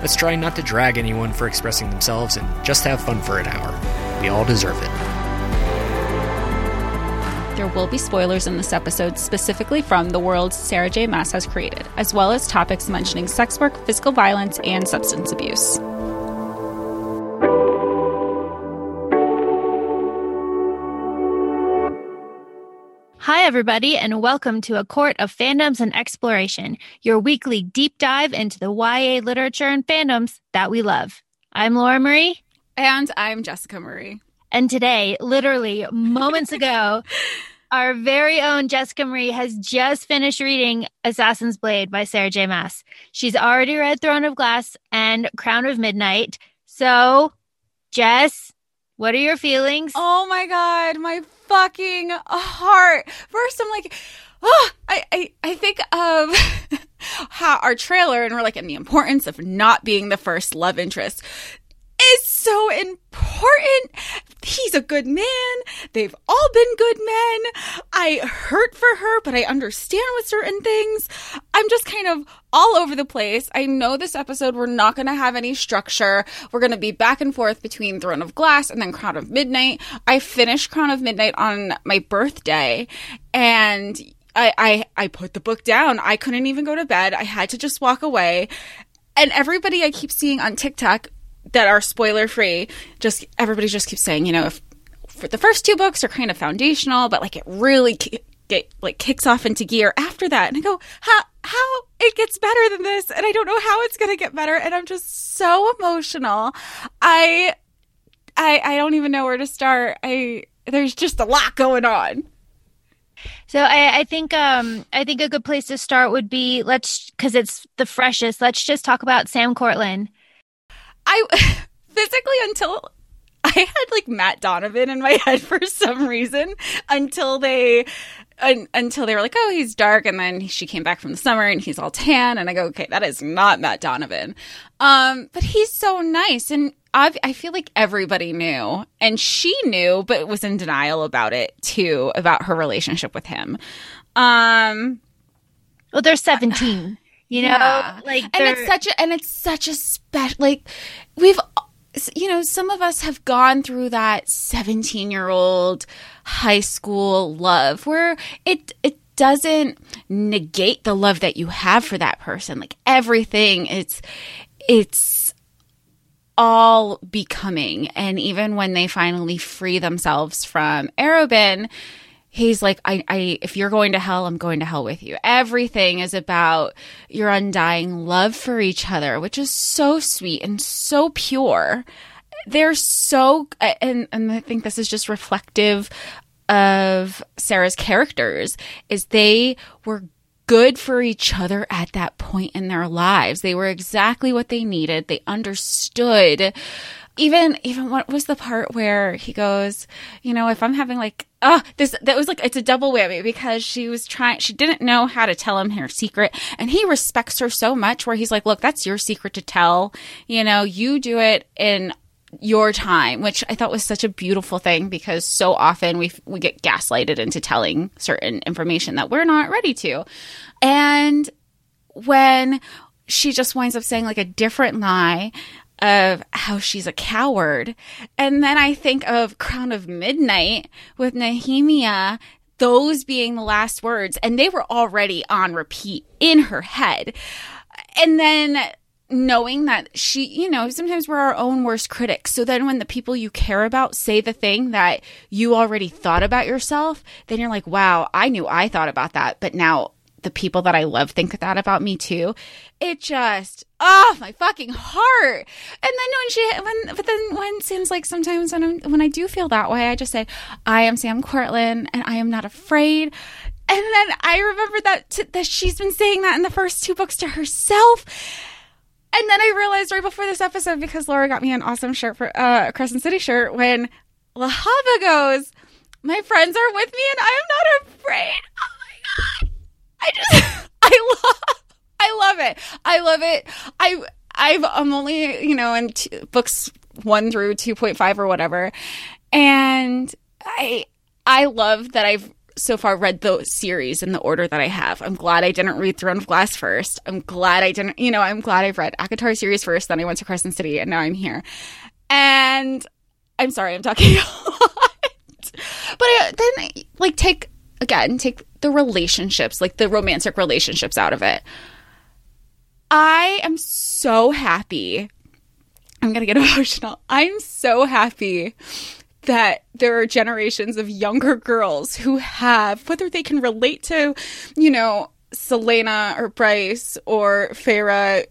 Let's try not to drag anyone for expressing themselves and just have fun for an hour. We all deserve it. There will be spoilers in this episode specifically from the world Sarah J. Maas has created, as well as topics mentioning sex work, physical violence, and substance abuse. Everybody, and welcome to A Court of Fandoms and Exploration, your weekly deep dive into the YA literature and fandoms that we love. I'm Laura Marie. And I'm Jessica Marie. And today, literally moments ago, our very own Jessica Marie has just finished reading Assassin's Blade by Sarah J. Maas. She's already read Throne of Glass and Crown of Midnight. So, Jess, what are your feelings? Oh my God, my fucking heart. First, I'm like, oh, I, I, I think of how our trailer and we're like, and the importance of not being the first love interest is so important. He's a good man. They've all been good men. I hurt for her, but I understand with certain things. I'm just kind of all over the place. I know this episode, we're not going to have any structure. We're going to be back and forth between Throne of Glass and then Crown of Midnight. I finished Crown of Midnight on my birthday and I, I, I put the book down. I couldn't even go to bed. I had to just walk away. And everybody I keep seeing on TikTok that are spoiler free. Just everybody just keeps saying, you know, if the first two books are kind of foundational, but like it really ki- get like kicks off into gear after that. And I go, how how it gets better than this, and I don't know how it's gonna get better, and I'm just so emotional. I I I don't even know where to start. I there's just a lot going on. So I, I, think um, I think a good place to start would be let's because it's the freshest. Let's just talk about Sam Cortland. I physically until I had like Matt Donovan in my head for some reason until they un, until they were like, oh, he's dark, and then she came back from the summer and he's all tan, and I go, okay, that is not Matt Donovan, um, but he's so nice, and I've, I feel like everybody knew, and she knew, but was in denial about it too, about her relationship with him. Um, well, they're seventeen. You know, yeah. like and it's such a and it's such a special like we've you know some of us have gone through that 17 year old high school love where it it doesn't negate the love that you have for that person. Like everything it's it's all becoming. And even when they finally free themselves from Arobynn he's like I, I if you're going to hell i'm going to hell with you. Everything is about your undying love for each other which is so sweet and so pure. They're so and, and i think this is just reflective of sarah's characters is they were good for each other at that point in their lives. They were exactly what they needed. They understood even even what was the part where he goes you know if i'm having like oh this that was like it's a double whammy because she was trying she didn't know how to tell him her secret. And he respects her so much where he's like look that's your secret to tell. You know you do it in your time which i thought was such a beautiful thing because so often we we get gaslighted into telling certain information that we're not ready to. And when she just winds up saying like a different lie of how she's a coward. And then I think of Crown of Midnight with Nehemia, those being the last words, and they were already on repeat in her head. And then knowing that she, you know, sometimes we're our own worst critics. So then when the people you care about say the thing that you already thought about yourself, then you're like, wow, I knew I thought about that, but now the people that I love think that about me too. It just, oh, my fucking heart. And then when she, when, but then when Sam's like, sometimes when I'm, when I do feel that way, I just say, I am Sam Cortland and I am not afraid. And then I remember that, t- that she's been saying that in the first two books to herself. And then I realized right before this episode, because Laura got me an awesome shirt for uh, Crescent City shirt, when Lehabah goes, My friends are with me and I am not afraid. I just, I love, I love it. I love it. I, I've, I'm only, you know, in books one through 2.5 or whatever. And I, I love that I've so far read the series in the order that I have. I'm glad I didn't read Throne of Glass first. I'm glad I didn't, you know, I'm glad I've read ACOTAR series first, then I went to Crescent City, and now I'm here. And I'm sorry, I'm talking a lot. But I, then, like, take, again, take the relationships, like the romantic relationships out of it. I am so happy. I'm going to get emotional. I'm so happy that there are generations of younger girls who have, whether they can relate to, you know, Celaena or Bryce or Feyre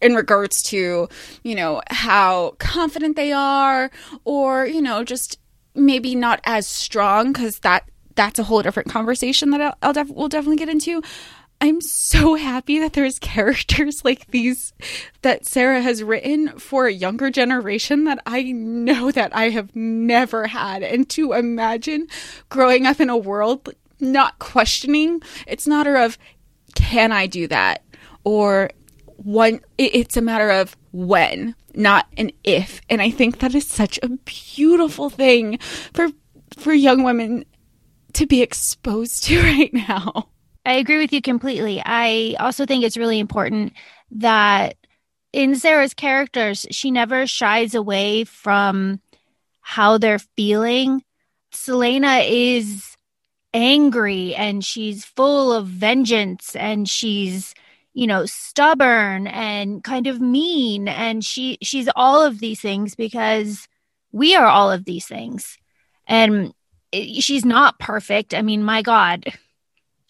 in regards to, you know, how confident they are or, you know, just maybe not as strong because that that's a whole different conversation that I'll, I'll def- we'll definitely get into. I'm so happy that there's characters like these that Sarah has written for a younger generation that I know that I have never had. And to imagine growing up in a world not questioning, it's not a matter of can I do that? Or one it's a matter of when, not an if. And I think that is such a beautiful thing for for young women to be exposed to right now. I agree with you completely. I also think it's really important that in Sarah's characters, she never shies away from how they're feeling. Celaena is angry and she's full of vengeance and she's you know stubborn and kind of mean and she she's all of these things because we are all of these things and she's not perfect i mean my god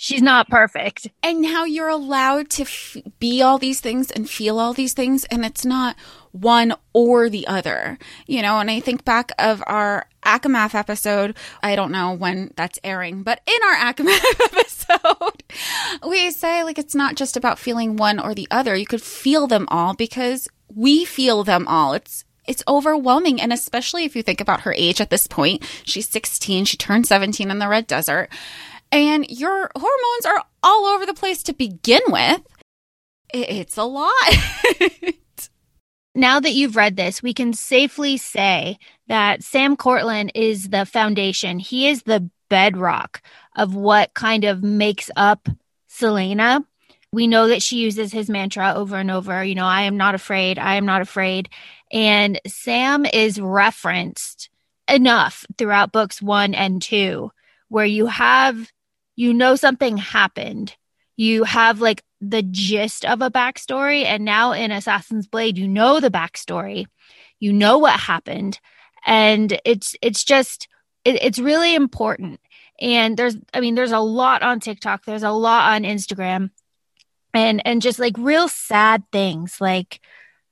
she's not perfect. And now you're allowed to f- be all these things and feel all these things, and it's not one or the other, you know. And I think back of our ACOMAF episode. I don't know when that's airing, but in our ACOMAF episode, we say like it's not just about feeling one or the other. You could feel them all because we feel them all. It's it's overwhelming. And especially if you think about her age at this point, she's 16, she turned 17 in the Red Desert and your hormones are all over the place to begin with, it's a lot. now that you've read this, we can safely say that Sam Cortland is the foundation. He is the bedrock of what kind of makes up Celaena. We know that she uses his mantra over and over, you know, I am not afraid, I am not afraid. And Sam is referenced enough throughout books one and two, where you have you know something happened. You have like the gist of a backstory. And now in Assassin's Blade, you know the backstory. You know what happened. And it's it's just it, it's really important. And there's I mean, there's a lot on TikTok, there's a lot on Instagram and and just like real sad things like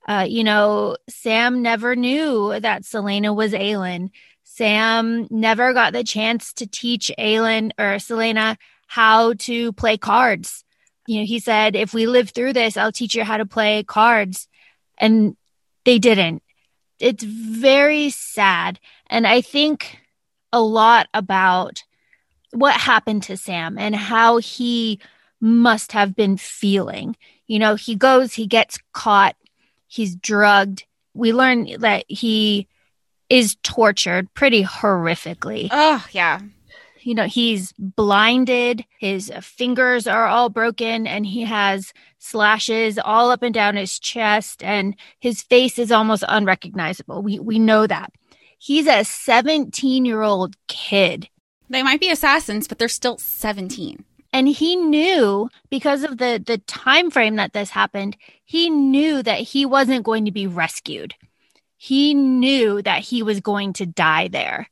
uh, you know, Sam never knew that Celaena was Aelin. Sam never got the chance to teach Aelin or Celaena how to play cards. You know, he said, if we live through this, I'll teach you how to play cards. And they didn't. It's very sad. And I think a lot about what happened to Sam and how he must have been feeling. You know, he goes, he gets caught, he's drugged. We learn that he is tortured pretty horrifically. Oh, yeah. You know, he's blinded, his fingers are all broken, and he has slashes all up and down his chest, and his face is almost unrecognizable. We, we know that. He's a 17 year old kid. They might be assassins, but they're still 17 and he knew because of the the time frame that this happened he knew that he wasn't going to be rescued he knew that he was going to die there.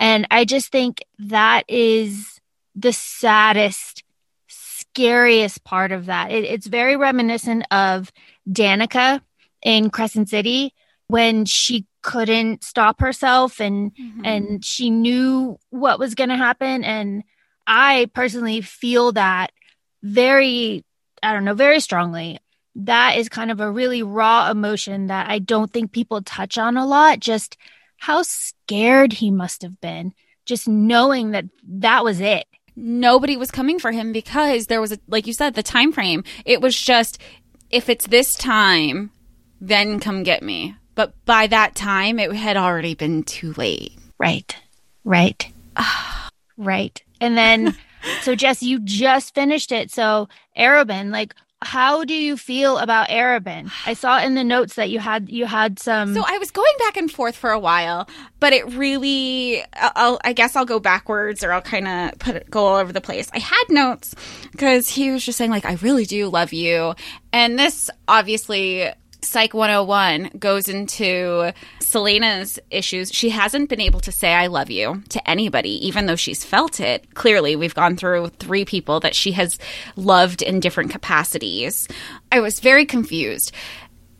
And I just think that is the saddest, scariest part of that. It, it's very reminiscent of Danica in Crescent City when she couldn't stop herself and mm-hmm. and she knew what was going to happen and I personally feel that very I don't know very strongly that is kind of a really raw emotion that I don't think people touch on a lot. Just how scared he must have been, just knowing that that was it. Nobody was coming for him because there was a, like you said, the time frame. It was just if it's this time, then come get me. But by that time, it had already been too late. Right. Right. right. And then, so Jess, you just finished it. So, Arobynn, like, how do you feel about Arobynn? I saw in the notes that you had you had some. So I was going back and forth for a while, but it really, I'll, I guess I'll go backwards or I'll kind of put it, go all over the place. I had notes because he was just saying like, I really do love you, and this obviously Psych 101 goes into Celaena's issues. She hasn't been able to say I love you to anybody, even though she's felt it. Clearly, we've gone through three people that she has loved in different capacities. I was very confused.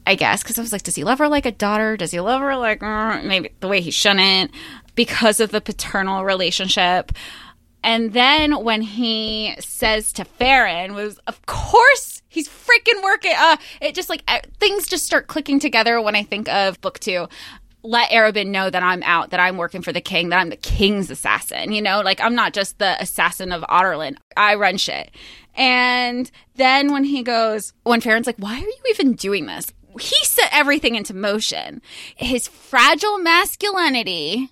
I guess because I was like, does he love her like a daughter? Does he love her like uh, maybe the way he shouldn't because of the paternal relationship? And then when he says to Farran was, of course he's freaking working. Uh, it just like things just start clicking together when I think of book two. Let Arobynn know that I'm out, that I'm working for the king, that I'm the king's assassin. You know, like I'm not just the assassin of Adarlan. I run shit. And then when he goes, when Farran's like, why are you even doing this? He set everything into motion. His fragile masculinity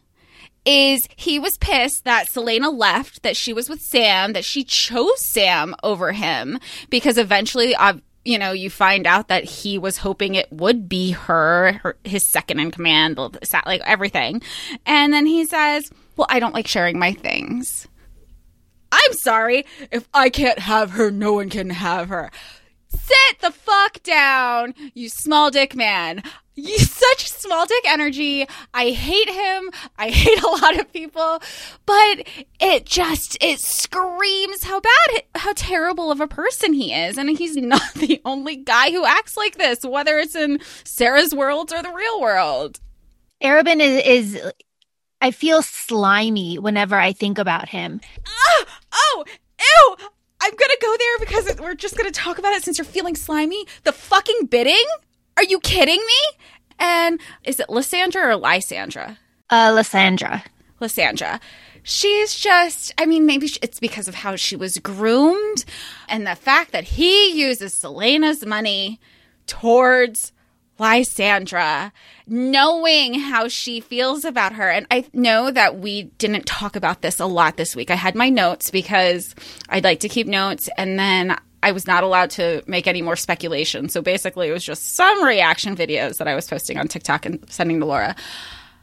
is he was pissed that Celaena left, that she was with Sam, that she chose Sam over him because eventually, you know, you find out that he was hoping it would be her, her his second in command, like everything. And then he says, Well, I don't like sharing my things. I'm sorry. If I can't have her, no one can have her. Sit the fuck down, you small dick man. You such small dick energy. I hate him. I hate a lot of people, but it just it screams how bad how terrible of a person he is and he's not the only guy who acts like this whether it's in Sarah's world or the real world. Arobynn is, is I feel slimy whenever I think about him. Ah, oh, ew. I'm going to go there because we're just going to talk about it since you're feeling slimy. The fucking bidding? Are you kidding me? And is it Lysandra or Lysandra? Uh, Lysandra. Lysandra. She's just, I mean, maybe it's because of how she was groomed and the fact that he uses Celaena's money towards Lysandra, knowing how she feels about her. And I know that we didn't talk about this a lot this week. I had my notes because I'd like to keep notes and then I was not allowed to make any more speculation. So basically, it was just some reaction videos that I was posting on TikTok and sending to Laura.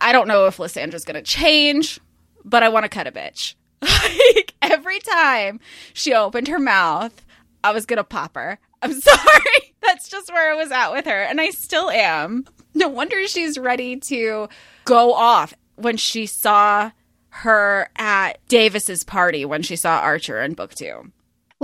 I don't know if Lysandra's going to change, but I want to cut a bitch. like every time she opened her mouth, I was going to pop her. I'm sorry. That's just where I was at with her. And I still am. No wonder she's ready to go off when she saw her at Davis's party when she saw Archer in book two.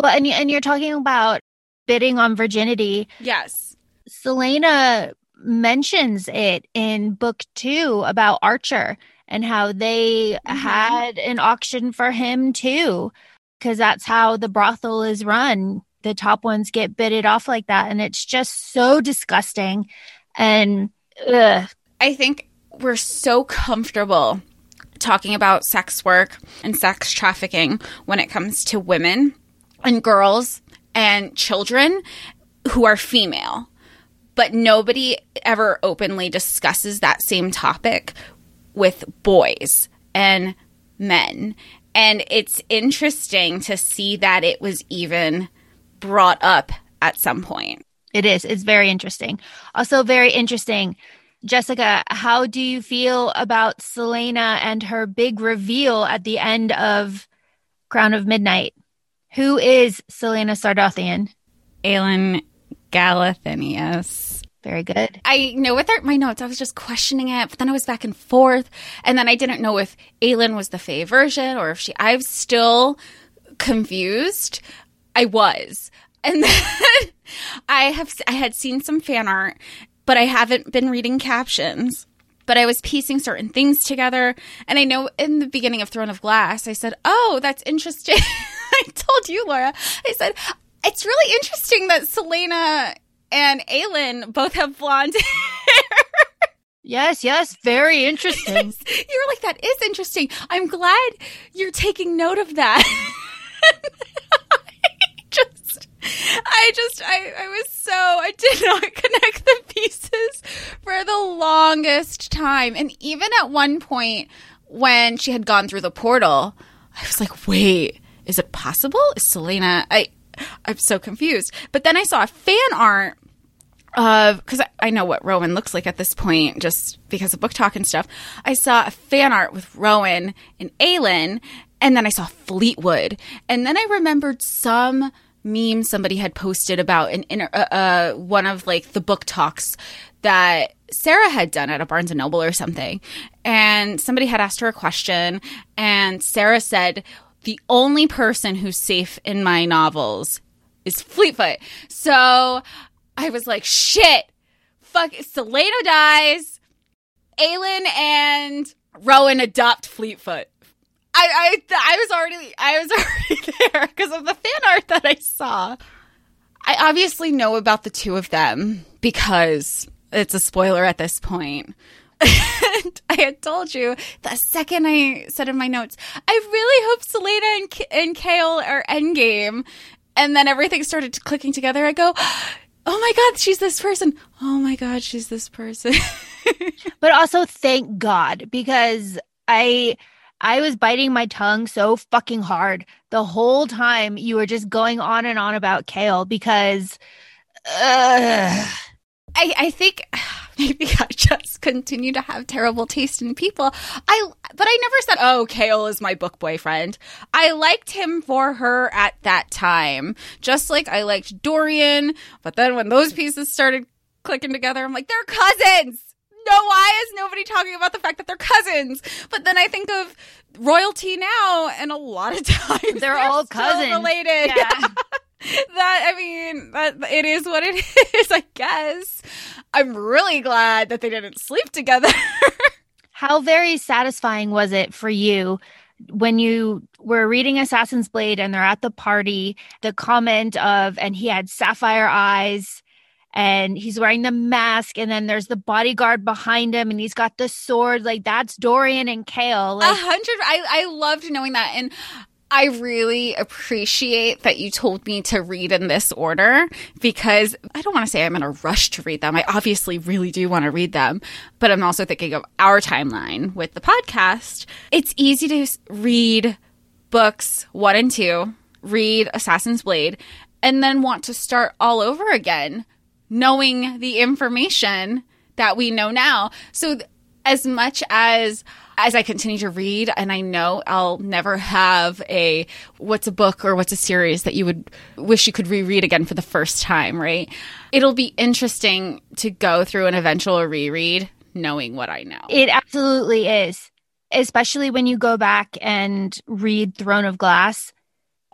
Well, and, and you're talking about bidding on virginity. Yes. Celaena mentions it in book two about Archer and how they mm-hmm. had an auction for him too, because that's how the brothel is run the top ones get bidded off like that. And it's just so disgusting. And ugh. I think we're so comfortable talking about sex work and sex trafficking when it comes to women and girls and children who are female. But nobody ever openly discusses that same topic with boys and men. And it's interesting to see that it was even brought up at some point. It is. It's very interesting. Also, very interesting. Jessica, how do you feel about Celaena and her big reveal at the end of Crown of Midnight? Who is Celaena Sardothien? Aelin Galathynius. Very good. I know with my notes, I was just questioning it, but then I was back and forth, and then I didn't know if Aelin was the Fae version or if she. I'm still confused. I was. And then I have I had seen some fan art, but I haven't been reading captions. But I was piecing certain things together, and I know in the beginning of Throne of Glass, I said, "Oh, that's interesting." I told you, Laura. I said, "It's really interesting that Celaena and Aelin both have blonde hair. Yes, yes, very interesting. You're like, that is interesting. I'm glad you're taking note of that. I just, I I, was so, I did not connect the pieces for the longest time. And even at one point when she had gone through the portal, I was like, wait, is it possible? Is Celaena, I, I'm so confused. But then I saw a fan art of because I, I know what Rowan looks like at this point, just because of book talk and stuff. I saw a fan art with Rowan and Aelin, and then I saw Fleetfoot, and then I remembered some meme somebody had posted about an inter, uh, uh, one of like the book talks that Sarah had done at a Barnes and Noble or something, and somebody had asked her a question, and Sarah said. The only person who's safe in my novels is Fleetfoot. So I was like, shit, fuck, Celaena dies, Aelin and Rowan adopt Fleetfoot. I, I, I was already, I was already there because of the fan art that I saw. I obviously know about the two of them because it's a spoiler at this point. and I had told you the second I said in my notes, I really hope Celaena and, K- and Chaol are endgame. And then everything started clicking together. I go, oh my god she's this person oh my god she's this person but also thank god because i i was biting my tongue so fucking hard the whole time you were just going on and on about Chaol because uh, I, I think maybe I just continue to have terrible taste in people. I but I never said, "Oh, Chaol is my book boyfriend." I liked him for her at that time, just like I liked Dorian. But then when those pieces started clicking together, I'm like, "They're cousins." No, why is nobody talking about the fact that they're cousins? But then I think of royalty now, and a lot of times they're, they're all cousins related. Yeah. that I mean, that it is what it is, I guess. I'm really glad that they didn't sleep together. How very satisfying was it for you when you were reading Assassin's Blade and they're at the party, the comment of and he had sapphire eyes and he's wearing the mask and then there's the bodyguard behind him and he's got the sword like that's Dorian and A like hundred. I I loved knowing that, and I really appreciate that you told me to read in this order because I don't want to say I'm in a rush to read them. I obviously really do want to read them, but I'm also thinking of our timeline with the podcast. It's easy to read books one and two, read Assassin's Blade, and then want to start all over again, knowing the information that we know now. So, as much as as I continue to read, and I know I'll never have a what's a book or what's a series that you would wish you could reread again for the first time, right? It'll be interesting to go through an eventual reread knowing what I know. It absolutely is. Especially when you go back and read Throne of Glass.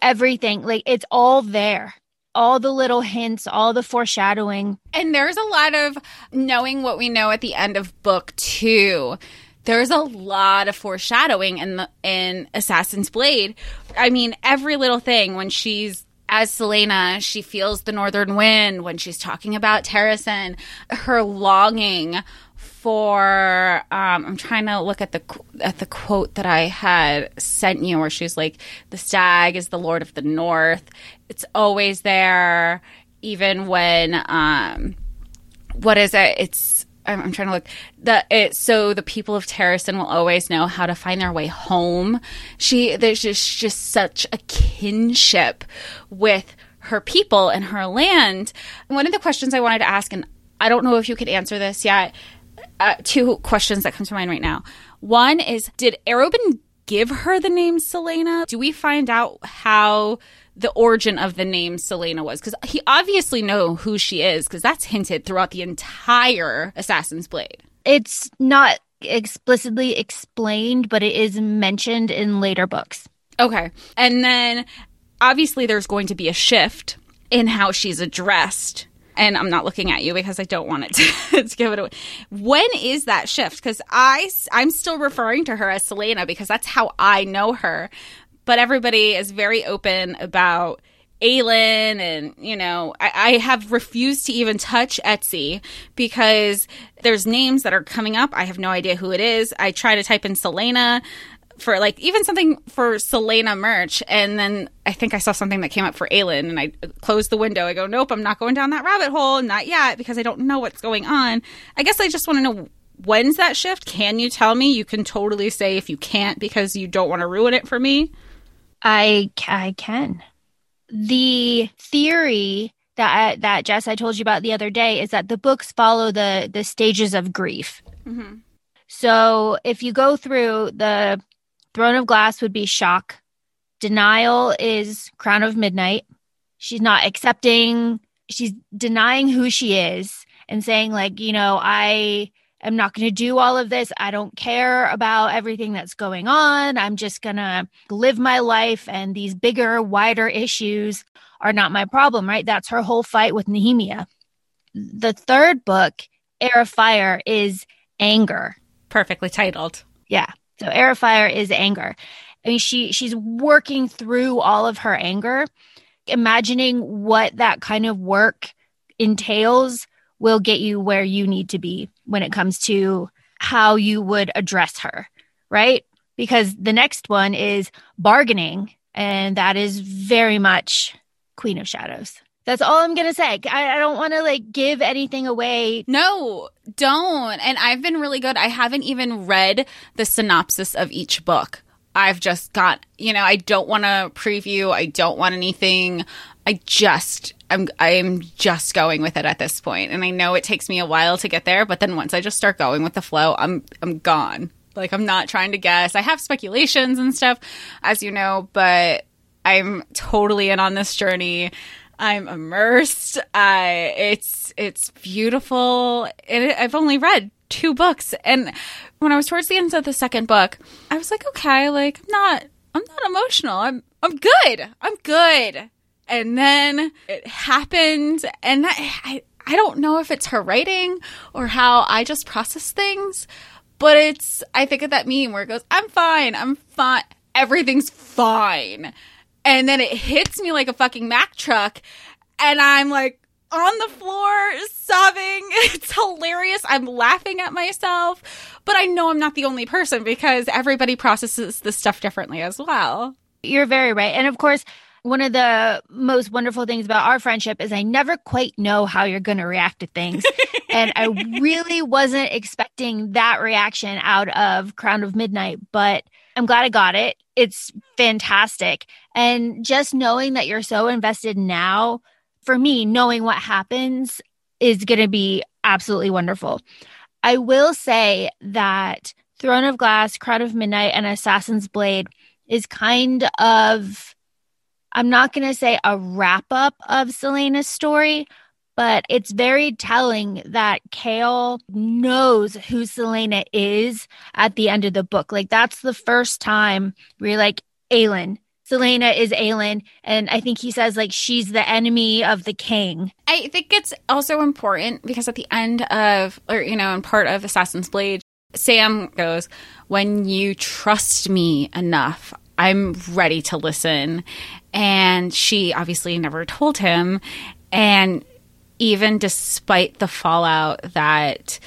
Everything, like it's all there. All the little hints, all the foreshadowing. And there's a lot of knowing what we know at the end of book two. There's a lot of foreshadowing in the in Assassin's Blade. I mean, every little thing when she's as Celaena, she feels the northern wind when she's talking about Terrasen, her longing for um, I'm trying to look at the at the quote that I had sent you where she's like the stag is the lord of the north. It's always there even when um what is it? It's I'm, I'm trying to look the it so the people of Terrasen will always know how to find their way home. She there's just just such a kinship with her people and her land. One of the questions I wanted to ask, and I don't know if you could answer this yet. Uh, two questions that come to mind right now. One is, did Arobynn give her the name Celaena? Do we find out how the origin of the name Celaena was? Because he obviously know who she is, because that's hinted throughout the entire Assassin's Blade. It's not explicitly explained, but it is mentioned in later books. Okay. And then obviously there's going to be a shift in how she's addressed. And I'm not looking at you because I don't want it to, to give it away. When is that shift? Because I I'm still referring to her as Celaena because that's how I know her. But everybody is very open about Aelin and, you know, I, I, have refused to even touch Etsy because there's names that are coming up. I have no idea who it is. I try to type in Celaena for like even something for Celaena merch. And then I think I saw something that came up for Aelin and I closed the window. I go, nope, I'm not going down that rabbit hole. Not yet because I don't know what's going on. I guess I just want to know when's that shift? Can you tell me? You can totally say if you can't because you don't want to ruin it for me. I, I can the theory that that Jess I told you about the other day is that the books follow the the stages of grief. Mm-hmm. So if you go through the Throne of Glass would be shock, denial is Crown of Midnight. She's not accepting. She's denying who she is and saying like, you know, I am not going to do all of this. I don't care about everything that's going on. I'm just going to live my life, and these bigger, wider issues are not my problem, right? That's her whole fight with Nehemia. The third book, Heir of Fire, is anger. Perfectly titled. Yeah. So of Fire is anger. I mean, she she's working through all of her anger, imagining what that kind of work entails will get you where you need to be when it comes to how you would address her, right? Because the next one is bargaining, and that is very much Queen of Shadows. That's all I'm gonna say. I, I don't want to like give anything away. No, don't. And I've been really good. I haven't even read the synopsis of each book. I've just got, you know, I don't want to preview. I don't want anything. I just I'm I'm just going with it at this point. And I know it takes me a while to get there, but then once I just start going with the flow, I'm I'm gone. Like I'm not trying to guess. I have speculations and stuff, as you know, but I'm totally in on this journey. I'm immersed. I it's it's beautiful. And I've only read two books, and when I was towards the end of the second book, I was like, okay, like I'm not I'm not emotional. I'm I'm good. I'm good and then it happened and I, I don't know if it's her writing or how I just process things, but it's I think of that meme where it goes, I'm fine, I'm fine, everything's fine. And then it hits me like a fucking Mack truck and I'm like on the floor sobbing. It's hilarious. I'm laughing at myself, but I know I'm not the only person because everybody processes this stuff differently as well. You're very right. And of course, one of the most wonderful things about our friendship is I never quite know how you're going to react to things. and I really wasn't expecting that reaction out of Crown of Midnight, but I'm glad I got it. It's fantastic. And just knowing that you're so invested now, for me, knowing what happens is going to be absolutely wonderful. I will say that Throne of Glass, Crown of Midnight, and Assassin's Blade is kind of I'm not going to say a wrap up of Celaena's story, but it's very telling that Chaol knows who Celaena is at the end of the book. Like that's the first time we're like, Aelin. Celaena is Aelin, and I think he says like she's the enemy of the king. I think it's also important because at the end of, or you know, in part of Assassin's Blade, Sam goes, "When you trust me enough, I'm ready to listen. And she obviously never told him. And even despite the fallout that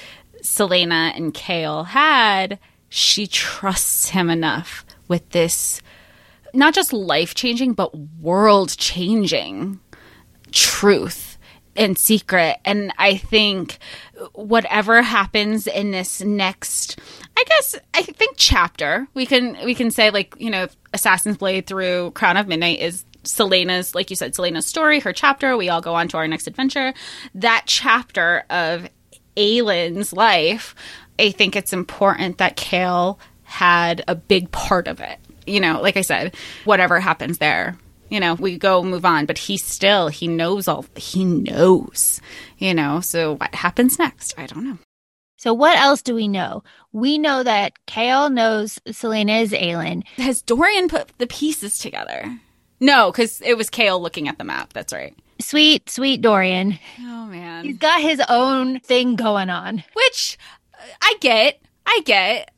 Celaena and Chaol had, she trusts him enough with this not just life changing, but world changing truth and secret. And I think whatever happens in this next I guess I think chapter we can we can say like you know Assassin's Blade through Crown of Midnight is Celaena's like you said Celaena's story her chapter we all go on to our next adventure that chapter of Aelin's life I think it's important that Chaol had a big part of it you know like I said whatever happens there you know we go move on but he still he knows all he knows you know so what happens next I don't know so what else do we know? We know that Chaol knows Celaena is Aelin. Has Dorian put the pieces together? No, because it was Chaol looking at the map. That's right. Sweet, sweet Dorian. Oh man, he's got his own thing going on. Which uh, I get. I get.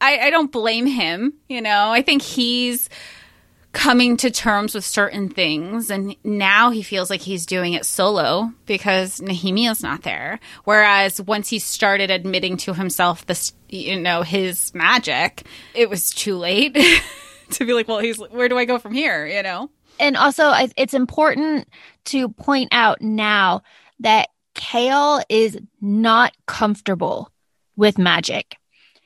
I, I don't blame him. You know, I think he's coming to terms with certain things and now he feels like he's doing it solo because Nehemia's not there whereas once he started admitting to himself this you know his magic it was too late to be like well he's where do I go from here you know? And also it's important to point out now that Chaol is not comfortable with magic.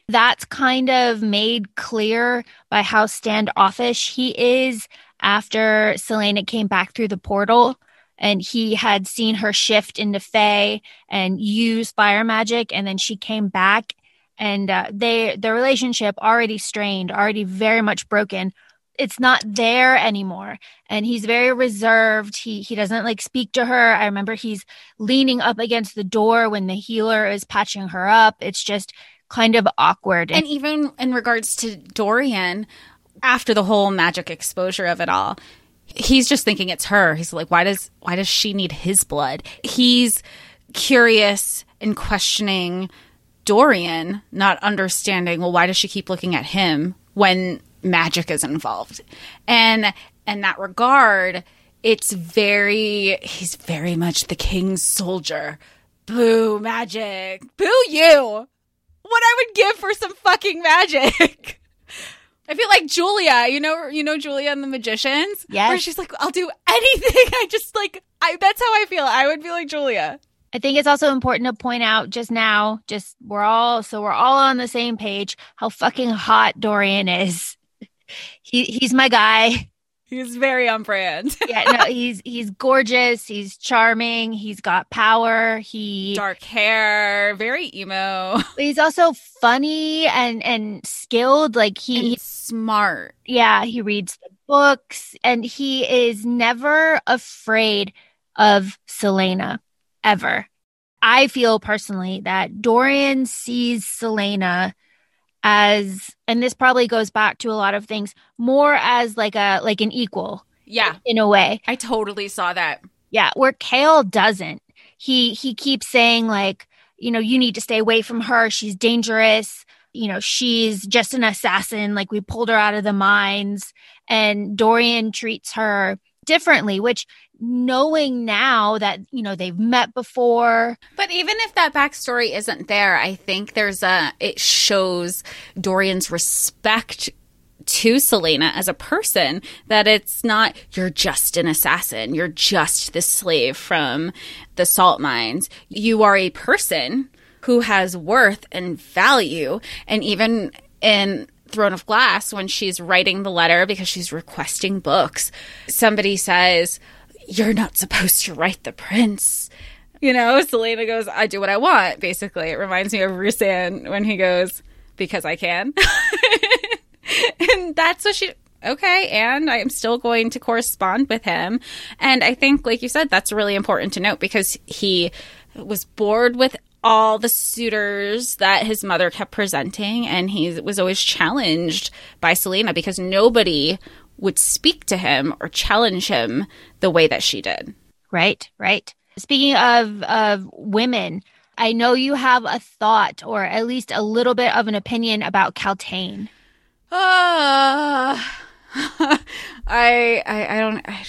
That's kind of made clear by how standoffish he is after Celaena came back through the portal and he had seen her shift into Fae and use fire magic, and then she came back, and uh, they their relationship already strained, already very much broken. It's not there anymore, and he's very reserved. He he doesn't like speak to her. I remember he's leaning up against the door when the healer is patching her up. It's just kind of awkward. And even in regards to Dorian, after the whole magic exposure of it all, he's just thinking it's her. He's like, why does why does she need his blood? He's curious and questioning Dorian, not understanding, well, why does she keep looking at him when magic is involved? And in that regard, it's very he's very much the king's soldier. Boo magic. Boo you what I would give for some fucking magic. I feel like Julia, you know, you know Julia and the Magicians, yeah. Where she's like, "I'll do anything." I just like, I. That's how I feel. I would be like Julia. I think it's also important to point out just now, just we're all so we're all on the same page. How fucking hot Dorian is. He he's my guy. He's very on brand. yeah, no, he's he's gorgeous. He's charming. He's got power. He dark hair, very emo. He's also funny and and skilled. Like he, he's smart. Yeah, he reads the books, and he is never afraid of Celaena ever. I feel personally that Dorian sees Celaena as and this probably goes back to a lot of things more as like a like an equal yeah. in a way. I totally saw that. Yeah where Chaol doesn't. He he keeps saying like you know you need to stay away from her. She's dangerous. You know she's just an assassin. Like we pulled her out of the mines. And dorian treats her differently which knowing now that you know they've met before. But even if that backstory isn't there i think there's a it shows dorian's respect to Celaena as a person that it's not you're just an assassin. You're just this slave from the salt mines. You are a person who has worth and value. And even in Throne of Glass when she's writing the letter because she's requesting books somebody says you're not supposed to write the prince. You know, Celaena goes, I do what I want, basically. It reminds me of Rhysand when he goes, because I can. and that's what she, okay, and I am still going to correspond with him. And I think, like you said, that's really important to note because he was bored with all the suitors that his mother kept presenting, and he was always challenged by Celaena because nobody would speak to him or challenge him the way that she did. Right, right. Speaking of of women, I know you have a thought or at least a little bit of an opinion about Kaltain. Uh, I, I I don't I,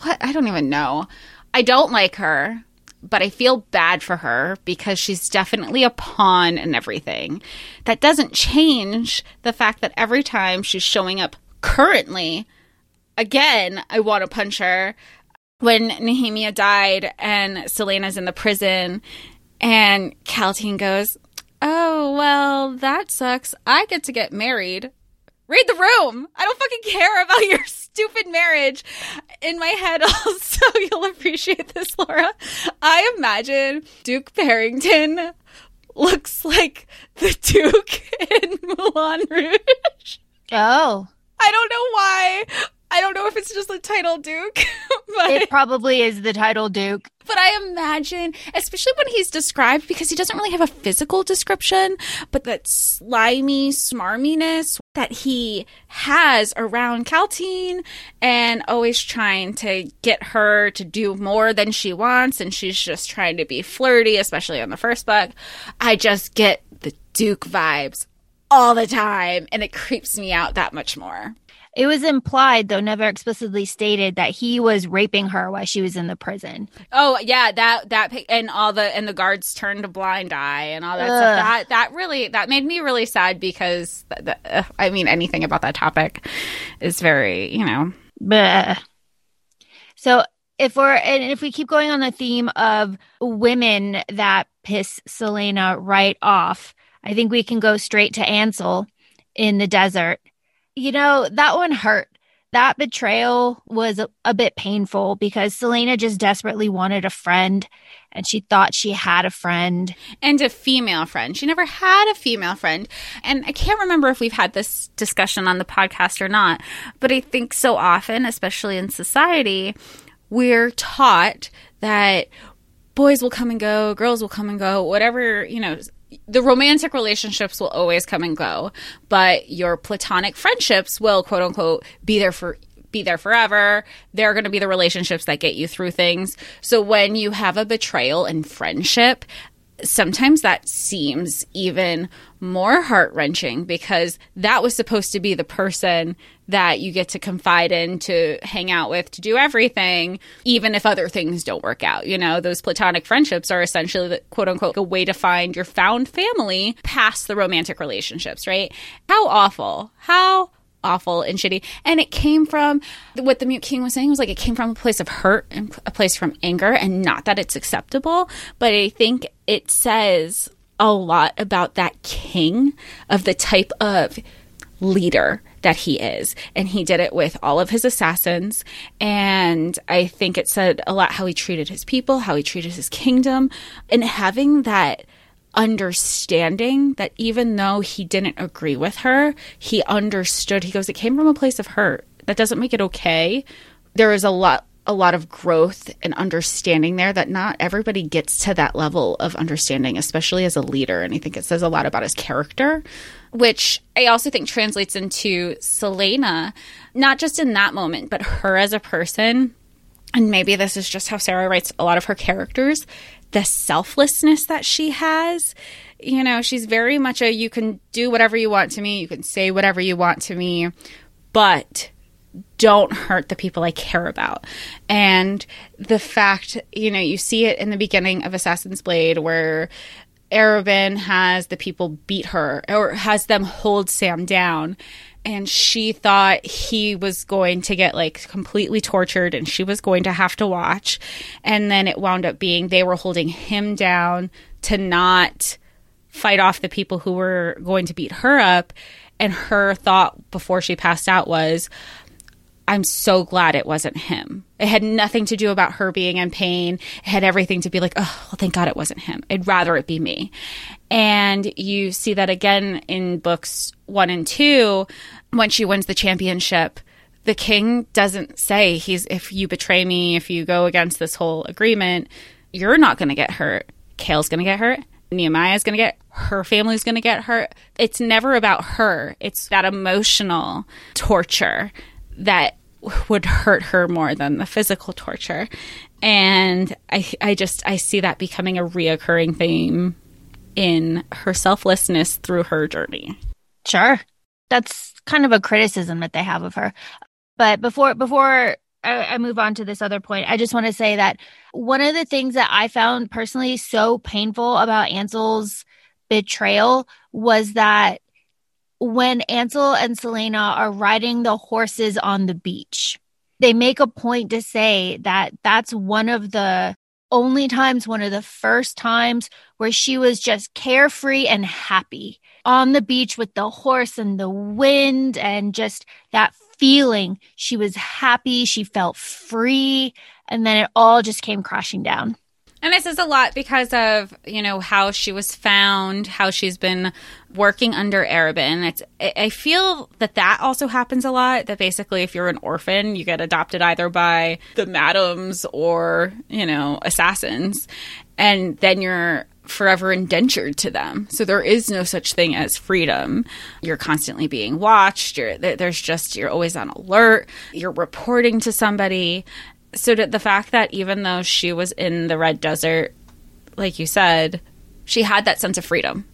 what I don't even know. I don't like her, but I feel bad for her because she's definitely a pawn and everything. That doesn't change the fact that every time she's showing up currently, again, I want to punch her. When Nehemia died and Celaena's in the prison, and Kaltain goes, Oh, well, that sucks. I get to get married. Read the room. I don't fucking care about your stupid marriage. In my head, also, you'll appreciate this, Laura. I imagine Duke Perrington looks like the Duke in Moulin Rouge. Oh. I don't know why. I don't know if it's just the title Duke. But, it probably is the title Duke. But I imagine, especially when he's described, because he doesn't really have a physical description, but that slimy smarminess that he has around Kaltain and always trying to get her to do more than she wants. And she's just trying to be flirty, especially on the first book. I just get the Duke vibes all the time and it creeps me out that much more. It was implied, though never explicitly stated, that he was raping her while she was in the prison. Oh yeah, that that and all the and the guards turned a blind eye and all that Ugh. stuff. That that really that made me really sad because the, uh, I mean anything about that topic is very you know. Bleh. So if we're and if we keep going on the theme of women that piss Celaena right off, I think we can go straight to Ansel in the desert you know, that one hurt. That betrayal was a, a, bit painful because Celaena just desperately wanted a friend and she thought she had a friend. And a female friend. She never had a female friend. And I can't remember if we've had this discussion on the podcast or not, but I think so often, especially in society, we're taught that boys will come and go, girls will come and go, whatever, you know, the romantic relationships will always come and go, but your platonic friendships will quote unquote be there for be there forever. They're going to be the relationships that get you through things. So when you have a betrayal in friendship, sometimes that seems even more heart wrenching because that was supposed to be the person that you get to confide in, to hang out with, to do everything, even if other things don't work out. You know, those platonic friendships are essentially the quote unquote a way to find your found family past the romantic relationships, right? How awful. How awful and shitty. And it came from what the Mute King was saying was like it came from a place of hurt and a place from anger, and not that it's acceptable, but I think it says a lot about that king of the type of leader that he is. And he did it with all of his assassins. And I think it said a lot how he treated his people, how he treated his kingdom, and having that understanding that even though he didn't agree with her, he understood. He goes, it came from a place of hurt. That doesn't make it okay. There is a lot a lot of growth and understanding there that not everybody gets to that level of understanding, especially as a leader. And I think it says a lot about his character, which I also think translates into Celaena, not just in that moment, but her as a person. And maybe this is just how Sarah writes a lot of her characters the selflessness that she has. You know, she's very much a you can do whatever you want to me, you can say whatever you want to me, but don't hurt the people I care about. And the fact, you know, you see it in the beginning of Assassin's Blade where Arobynn has the people beat her or has them hold Sam down. And she thought he was going to get like completely tortured and she was going to have to watch. And then it wound up being they were holding him down to not fight off the people who were going to beat her up. And her thought before she passed out was I'm so glad it wasn't him. It had nothing to do about her being in pain. It had everything to be like, oh, well, thank God it wasn't him. I'd rather it be me. And you see that again in books one and two when she wins the championship. The king doesn't say he's if you betray me, if you go against this whole agreement, you're not going to get hurt. Chaol's going to get hurt. Nehemiah's going to get her family's going to get hurt. It's never about her. It's that emotional torture that would hurt her more than the physical torture. And I, I just, I see that becoming a reoccurring theme in her selflessness through her journey. Sure. That's kind of a criticism that they have of her. But before, before I, move on to this other point, I just want to say that one of the things that I found personally so painful about Ansel's betrayal was that when Ansel and Celaena are riding the horses on the beach. They make a point to say that that's one of the only times, one of the first times where she was just carefree and happy on the beach with the horse and the wind and just that feeling. She was happy, she felt free, and then it all just came crashing down. And this is a lot because of, you know, how she was found, how she's been working under Arobynn. It's I feel that that also happens a lot that basically if you're an orphan, you get adopted either by the madams or, you know, assassins and then you're forever indentured to them. So there is no such thing as freedom. You're constantly being watched. You're there's just you're always on alert. You're reporting to somebody so did the fact that even though she was in the red desert like you said she had that sense of freedom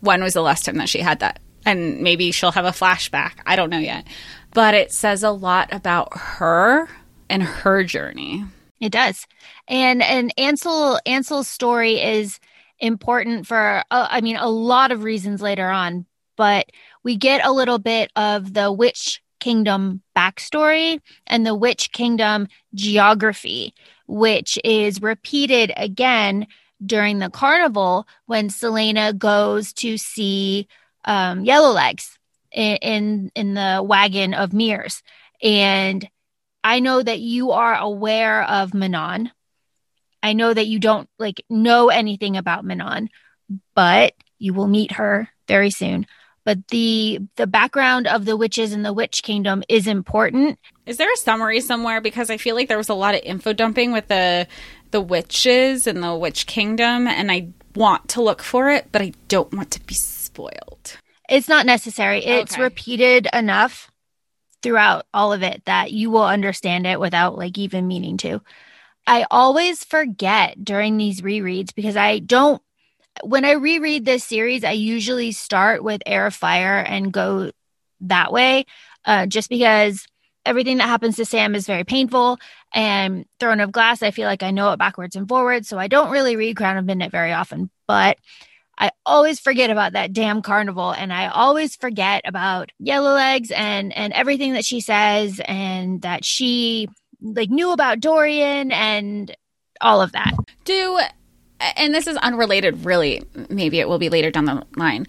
when was the last time that she had that and maybe she'll have a flashback. I don't know yet. But it says a lot about her and her journey. It does. And and Ansel Ansel's story is important for uh, I mean a lot of reasons later on, but we get a little bit of the witch kingdom backstory and the witch kingdom geography, which is repeated again during the carnival when Celaena goes to see um, Yellowlegs in, in in the wagon of mirrors, and I know that you are aware of Manon. I know that you don't like know anything about Manon, but you will meet her very soon. But the the background of the witches and the witch kingdom is important. Is there a summary somewhere? Because I feel like there was a lot of info dumping with the the witches and the witch kingdom, and I want to look for it, but I don't want to be spoiled. It's not necessary. It's Okay. repeated enough throughout all of it that you will understand it without like even meaning to. I always forget during these rereads because I don't when I reread this series, I usually start with Heir of Fire and go that way, uh, just because everything that happens to Sam is very painful. And Throne of Glass, I feel like I know it backwards and forwards, so I don't really read Crown of Midnight very often. But I always forget about that damn carnival, and I always forget about Yellowlegs and and everything that she says, and that she like knew about Dorian and all of that. Do and this is unrelated really, maybe it will be later down the line.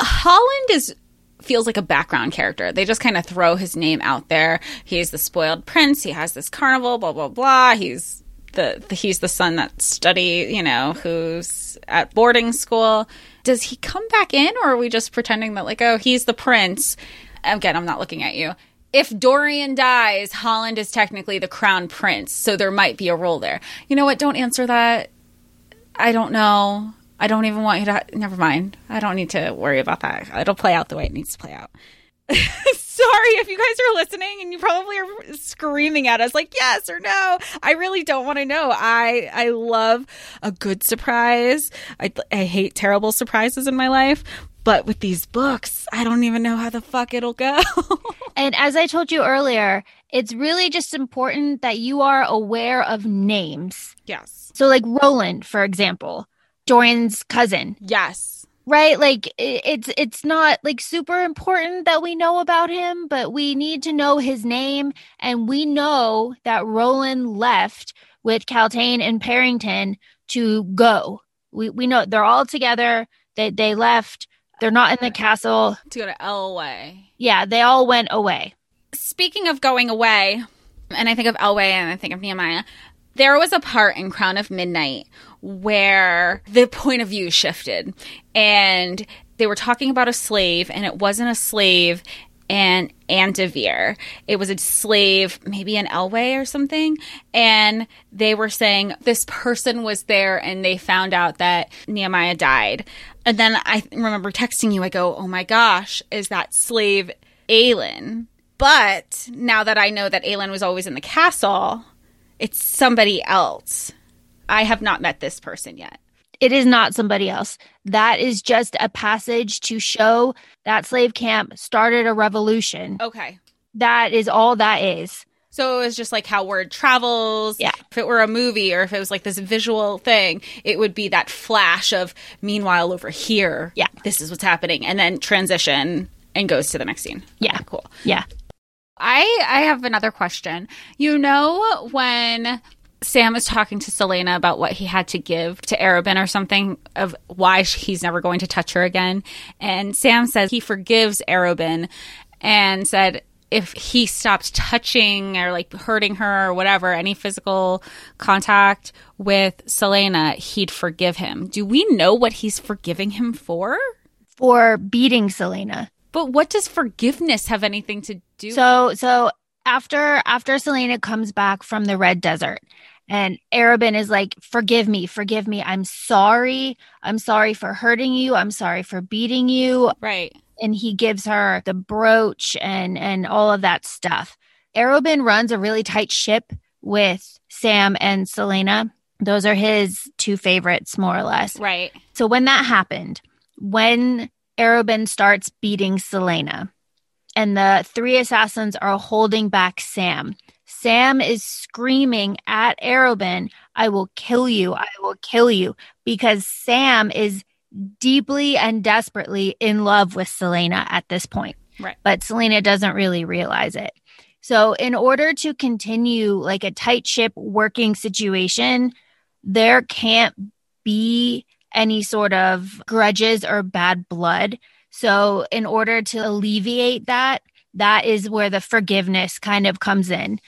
Hollin is feels like a background character. They just kind of throw his name out there. He's the spoiled prince, he has this carnival, blah blah blah. He's the, the he's the son that study, you know, who's at boarding school. Does he come back in or are we just pretending that like, oh, he's the prince? Again, I'm not looking at you. If Dorian dies, Hollin is technically the crown prince, so there might be a role there. You know what? Don't answer that. I don't know. I don't even want you to. Never mind. I don't need to worry about that. It'll play out the way it needs to play out. Sorry if you guys are listening and you probably are screaming at us like yes or no. I really don't want to know. I I love a good surprise. I I hate terrible surprises in my life, but with these books, I don't even know how the fuck it'll go. And as I told you earlier, it's really just important that you are aware of names. yes. So, like Roland, for example, Dorian's cousin, Yes. right? Like it's it's not like super important that we know about him, but we need to know his name, and we know that Roland left with Kaltain and Perrington to go. We we know they're all together. They they left. They're not in the castle. To go to Eyllwe. Yeah, they all went away. Speaking of going away, and I think of Eyllwe and I think of Nehemiah, there was a part in Crown of Midnight where the point of view shifted. And they were talking about a slave, and it wasn't a slave and Endovier. It was a slave, maybe an Eyllwe or something. And they were saying this person was there and they found out that Nehemiah died. And then I remember texting you, I go, oh my gosh, is that slave Aelin? But now that I know that Aelin was always in the castle, it's somebody else. I have not met this person yet. It is not somebody else. That is just a passage to show that slave camp started a revolution. Okay. That is all that is. So it was just like how word travels. Yeah. If it were a movie or if it was like this visual thing, it would be that flash of meanwhile over here. Yeah. This is what's happening. And then transition and goes to the next scene. Yeah. Okay, cool. Yeah. I I have another question. You know when Sam is talking to Celaena about what he had to give to Arobynn or something of why he's never going to touch her again, and Sam says he forgives Arobynn and said if he stopped touching or like hurting her or whatever, any physical contact with Celaena, he'd forgive him. Do we know what he's forgiving him for? For beating Celaena. But what does forgiveness have anything to do? So so after after Celaena comes back from the red desert and Arobynn is like, forgive me, forgive me. I'm sorry. I'm sorry for hurting you. I'm sorry for beating you. right. and he gives her the brooch and and all of that stuff. Arobynn runs a really tight ship with Sam and Celaena. Those are his two favorites, more or less. Right. So when that happened, when Arobynn starts beating Celaena, and the three assassins are holding back Sam. Sam is screaming at Arobynn, I will kill you, I will kill you, because Sam is deeply and desperately in love with Celaena at this point. Right. But Celaena doesn't really realize it. So, in order to continue like a tight ship working situation, there can't be any sort of grudges or bad blood. So, in order to alleviate that, that is where the forgiveness kind of comes in.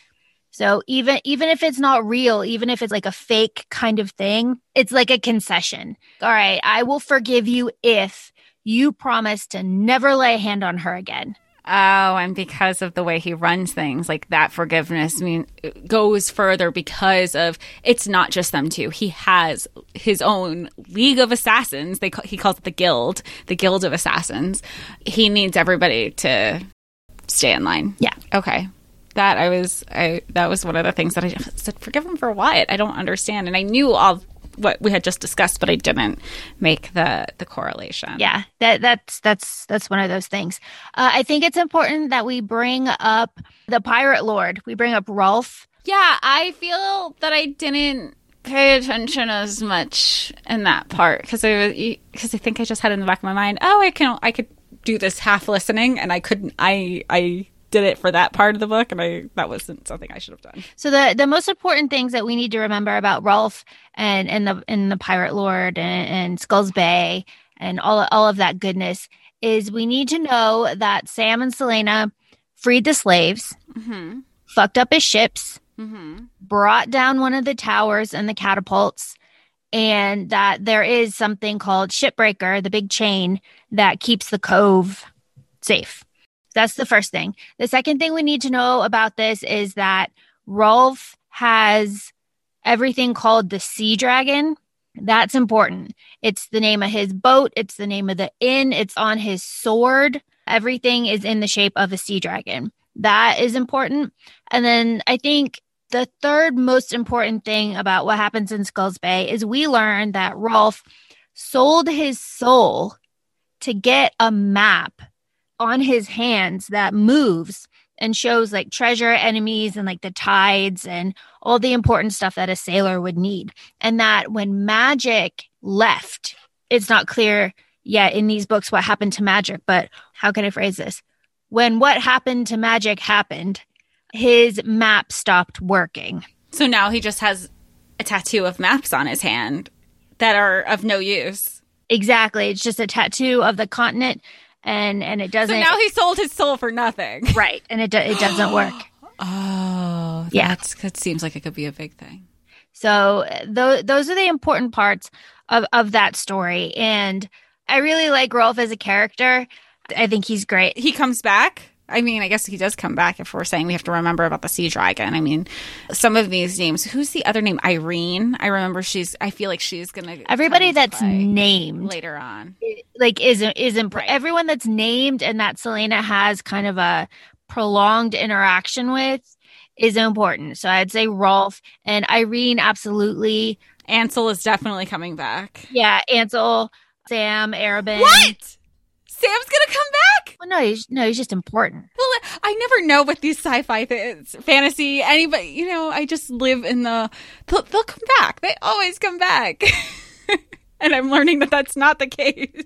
So even even if it's not real, even if it's like a fake kind of thing, it's like a concession. All right, I will forgive you if you promise to never lay a hand on her again. Oh, and because of the way he runs things, like that forgiveness mean goes further because of it's not just them two. He has his own league of assassins. They he calls it the guild, the guild of assassins. He needs everybody to stay in line. Yeah. Okay. That I was I that was one of the things that I said forgive him for what? I don't understand. And I knew all what we had just discussed, but I didn't make the the correlation. Yeah, that that's that's that's one of those things. Uh, I think it's important that we bring up the pirate lord. We bring up Rolf. Yeah, I feel that I didn't pay attention as much in that part because I was because I think I just had in the back of my mind, oh, I can I could do this half listening, and I couldn't. I I did it for that part of the book, and I that wasn't something I should have done. So the the most important things that we need to remember about Rolf and and the and the Pirate Lord and, and Skulls Bay and all all of that goodness is we need to know that Sam and Celaena freed the slaves, Mm-hmm. fucked up his ships, Mm-hmm. brought down one of the towers and the catapults, and that there is something called Shipbreaker, the big chain that keeps the cove safe. That's the first thing. The second thing we need to know about this is that Rolf has everything called the Sea Dragon. That's important. It's the name of his boat, it's the name of the inn, it's on his sword. Everything is in the shape of a sea dragon. That is important. And then I think the third most important thing about what happens in Skulls Bay is we learn that Rolf sold his soul to get a map on his hands that moves and shows like treasure enemies and like the tides and all the important stuff that a sailor would need. And that when magic left, it's not clear yet in these books what happened to magic, but how can I phrase this? When what happened to magic happened, his map stopped working. So now he just has a tattoo of maps on his hand that are of no use. Exactly. It's just a tattoo of the continent and and it doesn't So now he sold his soul for nothing. right and it do, it doesn't work. Oh, Yeah. that's, that seems like it could be a big thing. So th- those are the important parts of, of that story. And I really like Rolf as a character. I think he's great. He comes back. I mean, I guess he does come back if we're saying we have to remember about the sea dragon. I mean, some of these names. Who's the other name? Irene. I remember she's. I feel like she's gonna. Everybody that's named later on. like is is imp- Right. everyone that's named and that Celaena has kind of a prolonged interaction with is important. So I'd say Rolf and Irene absolutely. Ansel is definitely coming back. Yeah, Ansel, Sam, Arobynn. What? Sam's gonna come back? Well, no, he's no, he's just important. Well, I never know with these sci-fi things, fantasy. Anybody, you know, I just live in the. They'll, they'll come back. They always come back, and I'm learning that that's not the case.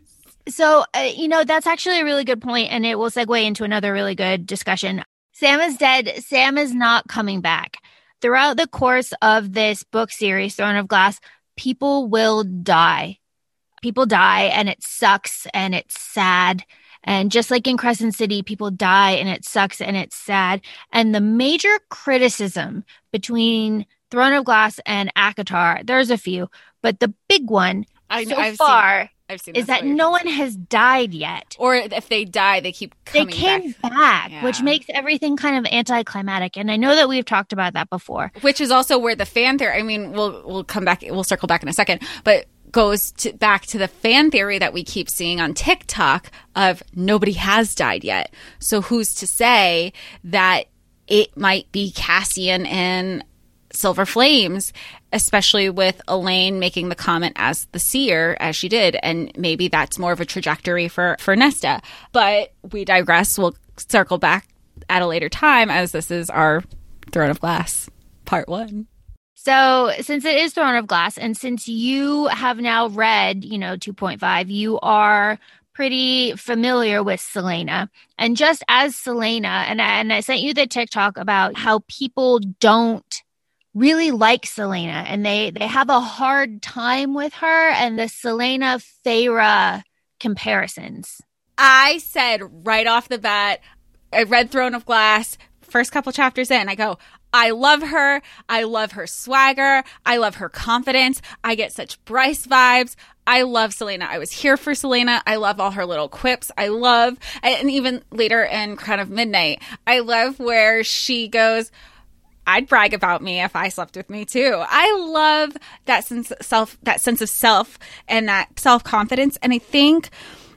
So, uh, you know, that's actually a really good point, and it will segue into another really good discussion. Sam is dead. Sam is not coming back. Throughout the course of this book series, Throne of Glass, people will die. People die, and it sucks and it's sad. And just like in Crescent City, people die and it sucks and it's sad. And the major criticism between Throne of Glass and ACOTAR, there's a few, but the big one I so I've far seen, I've seen is that no one has died yet. or if they die, they keep They came back. back, which makes everything kind of anticlimactic. And I know that we've talked about that before. which is also where the fan theory. I mean, we'll we'll come back. We'll circle back in a second, but goes to, back to the fan theory that we keep seeing on TikTok of nobody has died yet. So who's to say that it might be Cassian and Silver Flames, especially with Elain making the comment as the seer, as she did. And maybe that's more of a trajectory for, for Nesta. But we digress. We'll circle back at a later time as this is our Throne of Glass part one. So, since it is Throne of Glass, and since you have now read, you know, 2.5, you are pretty familiar with Celaena. And just as Celaena, and I, and I sent you the TikTok about how people don't really like Celaena and they they have a hard time with her and the Celaena Feyre comparisons. I said right off the bat, I read Throne of Glass, first couple chapters in, I go, I love her. I love her swagger. I love her confidence. I get such Bryce vibes. I love Celaena. I was here for Celaena. I love all her little quips. I love, and even later in Crown of Midnight, I love where she goes, I'd brag about me if I slept with me too. I love that sense of self, that sense of self and that self confidence. And I think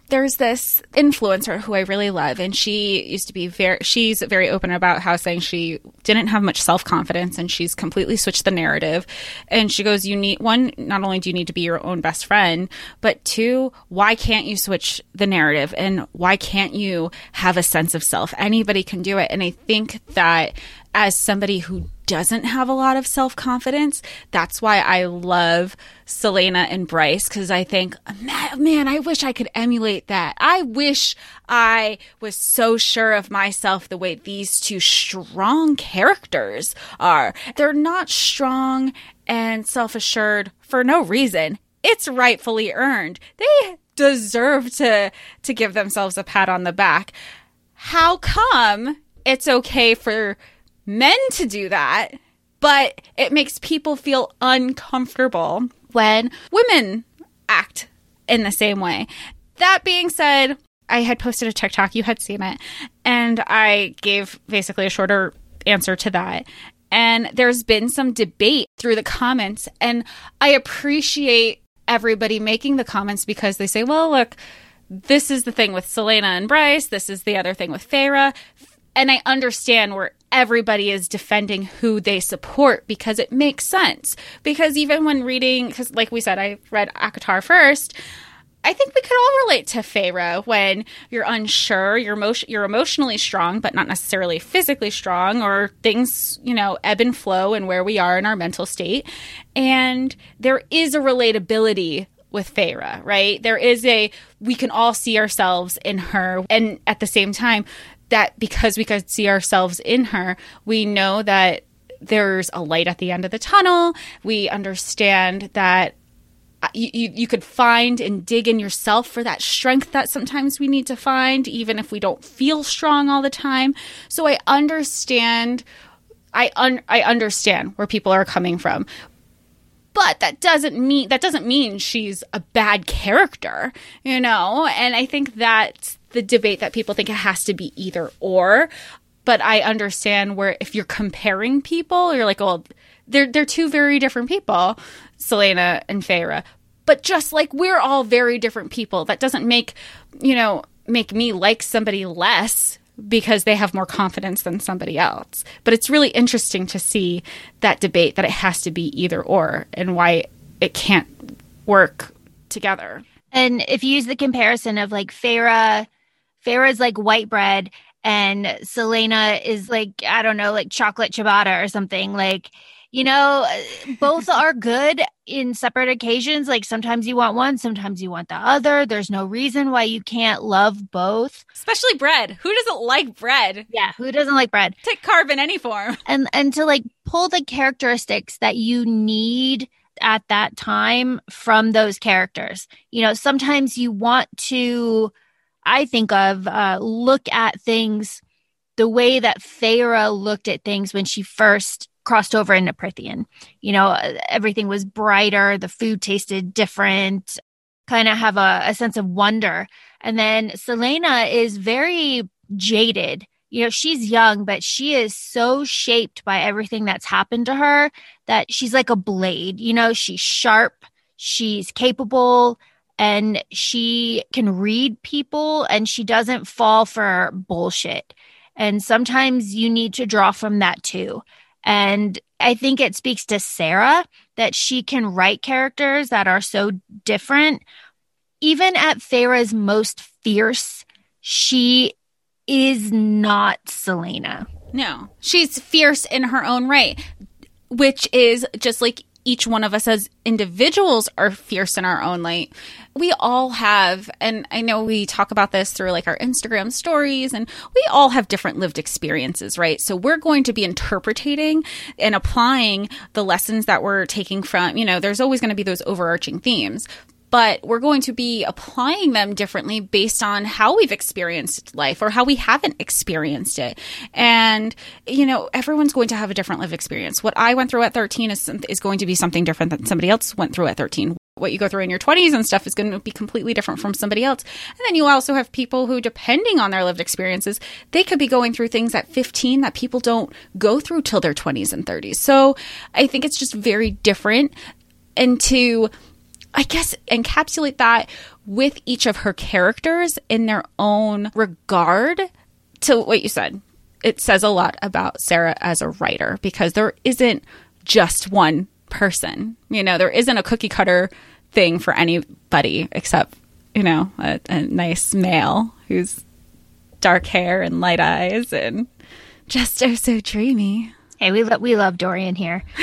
there's this influencer who I really love, and she used to be very, she's very open about how saying she didn't have much self confidence and she's completely switched the narrative. And she goes, You need one, not only do you need to be your own best friend, but two, why can't you switch the narrative? And why can't you have a sense of self? Anybody can do it. And I think that as somebody who doesn't have a lot of self confidence. That's why I love Celaena and Bryce because I think, man, I wish I could emulate that. I wish I was so sure of myself the way these two strong characters are. They're not strong and self assured for no reason. It's rightfully earned. They deserve to to give themselves a pat on the back. How come it's okay for men to do that, but it makes people feel uncomfortable when women act in the same way. That being said, I had posted a TikTok, you had seen it, and I gave basically a shorter answer to that. And there's been some debate through the comments, and I appreciate everybody making the comments because they say, well, look, this is the thing with Celaena and Bryce, this is the other thing with Feyre. And I understand where everybody is defending who they support because it makes sense. Because even when reading, because like we said, I read ACOTAR first. I think we could all relate to Feyre when you're unsure, you're emotion, you're emotionally strong, but not necessarily physically strong, or things you know ebb and flow, and where we are in our mental state. And there is a relatability with Feyre, right? There is a we can all see ourselves in her, and at the same time, that because we could see ourselves in her, we know that there's a light at the end of the tunnel. We understand that uh, you, you, you, could find and dig in yourself for that strength that sometimes we need to find, even if we don't feel strong all the time. So I understand. I un- I understand where people are coming from, but that doesn't mean that doesn't mean she's a bad character, you know. And I think that's the debate that people think it has to be either or. But I understand where if you're comparing people, you're like, well, they're they're two very different people, Celaena and Feyre. But just like we're all very different people, that doesn't make you know make me like somebody less because they have more confidence than somebody else. But it's really interesting to see that debate that it has to be either or and why it can't work together. And if you use the comparison of like Feyre Feyre's like white bread and Celaena is like, I don't know, like chocolate ciabatta or something. Like, you know, uh, both are good in separate occasions. Like sometimes you want one, sometimes you want the other. There's no reason why you can't love both. Especially bread. Who doesn't like bread? Yeah, who doesn't like bread? Take carb in any form. And and to like pull the characteristics that you need at that time from those characters. You know, sometimes you want to I think of uh, look at things the way that Feyre looked at things when she first crossed over into Prythian. You know, everything was brighter, the food tasted different, kind of have a, a sense of wonder. And then Celaena is very jaded. You know, she's young, but she is so shaped by everything that's happened to her that she's like a blade. You know, she's sharp, she's capable, and she can read people and she doesn't fall for bullshit. And sometimes you need to draw from that too. And I think it speaks to Sarah that she can write characters that are so different. Even at Feyre's most fierce, she is not Celaena. No, she's fierce in her own right, which is just like each one of us as individuals are fierce in our own light. We all have, and I know we talk about this through like our Instagram stories, and we all have different lived experiences, right? So we're going to be interpreting and applying the lessons that we're taking from, you know, there's always going to be those overarching themes but we're going to be applying them differently based on how we've experienced life or how we haven't experienced it. And, you know, everyone's going to have a different life experience. What I went through at 13 is, is going to be something different than somebody else went through at 13 what you go through in your 20s and stuff is going to be completely different from somebody else. And then you also have people who, depending on their lived experiences, they could be going through things at 15 that people don't go through till their 20s and 30s. So I think it's just very different. And to I guess, encapsulate that with each of her characters in their own regard to what you said. It says a lot about Sarah as a writer because there isn't just one person. You know, there isn't a cookie cutter thing for anybody except, you know, a, a nice male who's dark hair and light eyes and just oh so dreamy. Hey, we lo- we love Dorian here.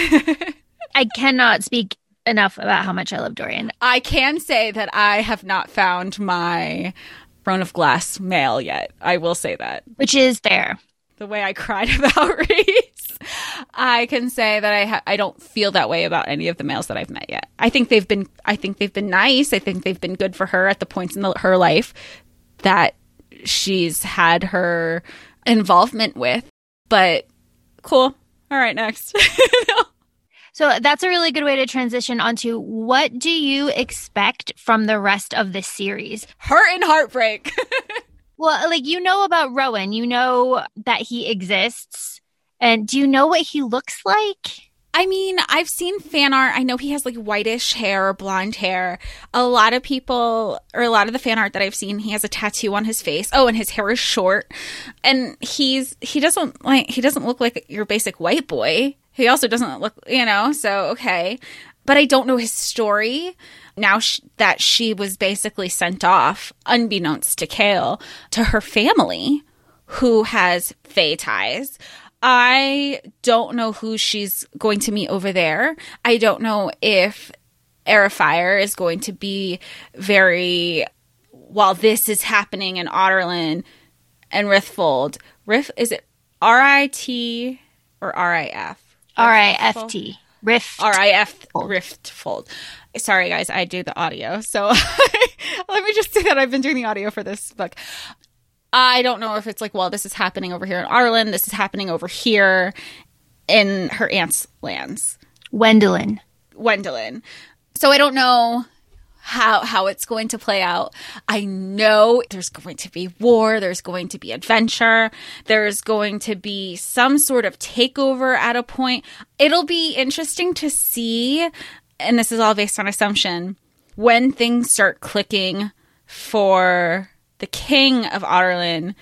I cannot speak enough about how much I love Dorian. I can say that I have not found my throne of glass male yet. I will say that. Which is fair. The way I cried about Rhys, I can say that I ha- I don't feel that way about any of the males that I've met yet. I think they've been I think they've been nice. I think they've been good for her at the points in the, her life that she's had her involvement with. But cool. All right, next. So that's a really good way to transition onto what do you expect from the rest of the series? Hurt and heartbreak. well, like you know about Rowan, you know that he exists. And do you know what he looks like? I mean, I've seen fan art. I know he has like whitish hair or blonde hair. A lot of people, or a lot of the fan art that I've seen, he has a tattoo on his face. Oh, and his hair is short. And he's, he doesn't like, he doesn't look like your basic white boy. He also doesn't look, you know, so okay. But I don't know his story now that she was basically sent off, unbeknownst to Chaol, to her family who has Fey ties. I don't know who she's going to meet over there. I don't know if Fire is going to be very while this is happening in Adarlan and Rithfold. Rif is it R I T or R I F? R I F T. Rift. R I F Rift Fold. Sorry, guys, I do the audio. So let me just say that I've been doing the audio for this book. I don't know if it's like, well, this is happening over here in Ireland. This is happening over here in her aunt's lands. Wendelin. Wendelin. So I don't know how how it's going to play out. I know there's going to be war, there's going to be adventure, there's going to be some sort of takeover at a point. It'll be interesting to see and this is all based on assumption when things start clicking for the king of Adarlan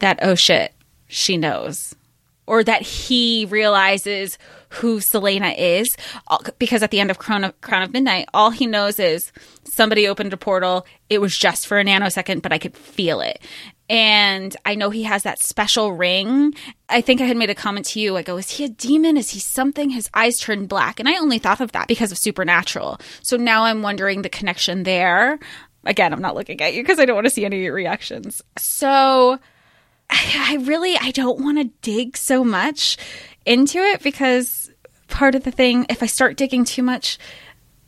that oh shit, she knows or that he realizes who Celaena is uh, because at the end of Crown of, Crown of Midnight, all he knows is somebody opened a portal. It was just for a nanosecond, but I could feel it. And I know he has that special ring. I think I had made a comment to you. I go, oh, is he a demon? Is he something? His eyes turned black. And I only thought of that because of Supernatural. So now I'm wondering the connection there. Again, I'm not looking at you because I don't want to see any reactions. So I really I don't want to dig so much into it because part of the thing if I start digging too much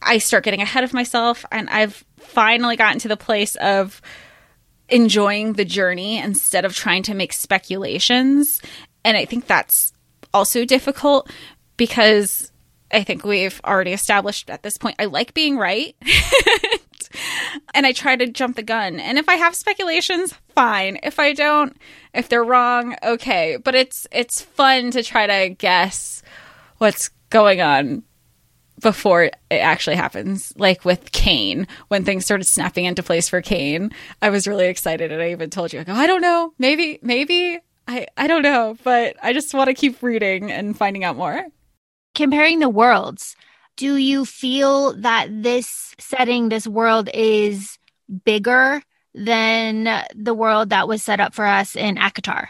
I start getting ahead of myself and I've finally gotten to the place of enjoying the journey instead of trying to make speculations and I think that's also difficult because I think we've already established at this point I like being right. and I try to jump the gun. And if I have speculations, fine. If I don't, if they're wrong, okay. But it's it's fun to try to guess what's going on before it actually happens. Like with Cain, when things started snapping into place for Cain, I was really excited and I even told you, I go, I don't know, maybe, maybe I I don't know, but I just want to keep reading and finding out more. Comparing the worlds, do you feel that this setting, this world is bigger than the world that was set up for us in ACOTAR?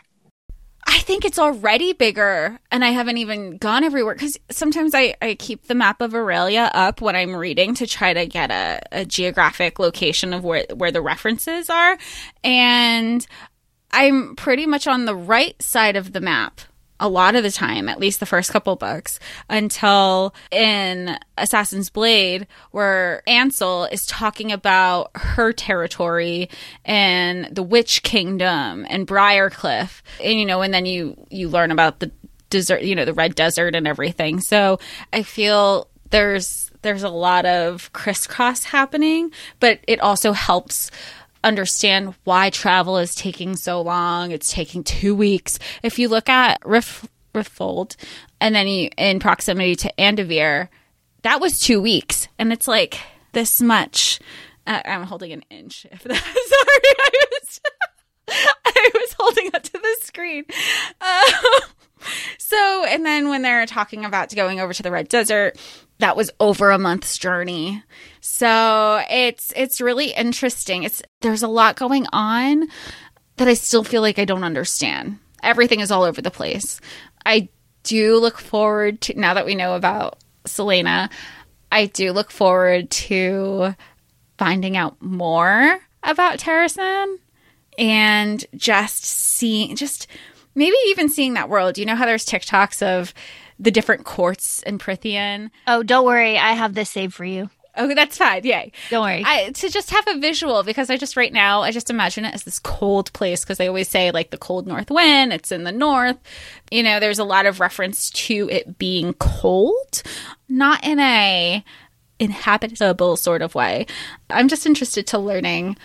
I think it's already bigger, and I haven't even gone everywhere because sometimes I, I keep the map of Erilea up when I'm reading to try to get a, a geographic location of where, where the references are. And I'm pretty much on the right side of the map a lot of the time, at least the first couple books, until in Assassin's Blade, where Ansel is talking about her territory and the Witch Kingdom and Briarcliff, and you know, and then you you learn about the desert, you know, the Red Desert and everything. So I feel there's there's a lot of crisscross happening, but it also helps understand why travel is taking so long. It's taking two weeks. If you look at Rif- Riftfold and then you, in proximity to Endovier, that was two weeks. And it's like this much. Uh, I'm holding an inch. If that, sorry, I was, I was holding up to the screen. Uh, so, and then when they're talking about going over to the Red Desert, that was over a month's journey. So it's it's really interesting. It's there's a lot going on that I still feel like I don't understand. Everything is all over the place. I do look forward to now that we know about Celaena, I do look forward to finding out more about Terrasen and just seeing just maybe even seeing that world. You know how there's TikToks of the different courts in Prythian. Oh, don't worry. I have this saved for you. Okay, that's fine. Yay. Don't worry. I, to just have a visual because I just right now I just imagine it as this cold place because they always say like the cold north wind. It's in the north. You know, there's a lot of reference to it being cold, not in a inhabitable sort of way. I'm just interested to learning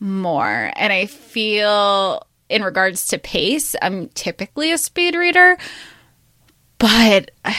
more, and I feel in regards to pace, I'm typically a speed reader, but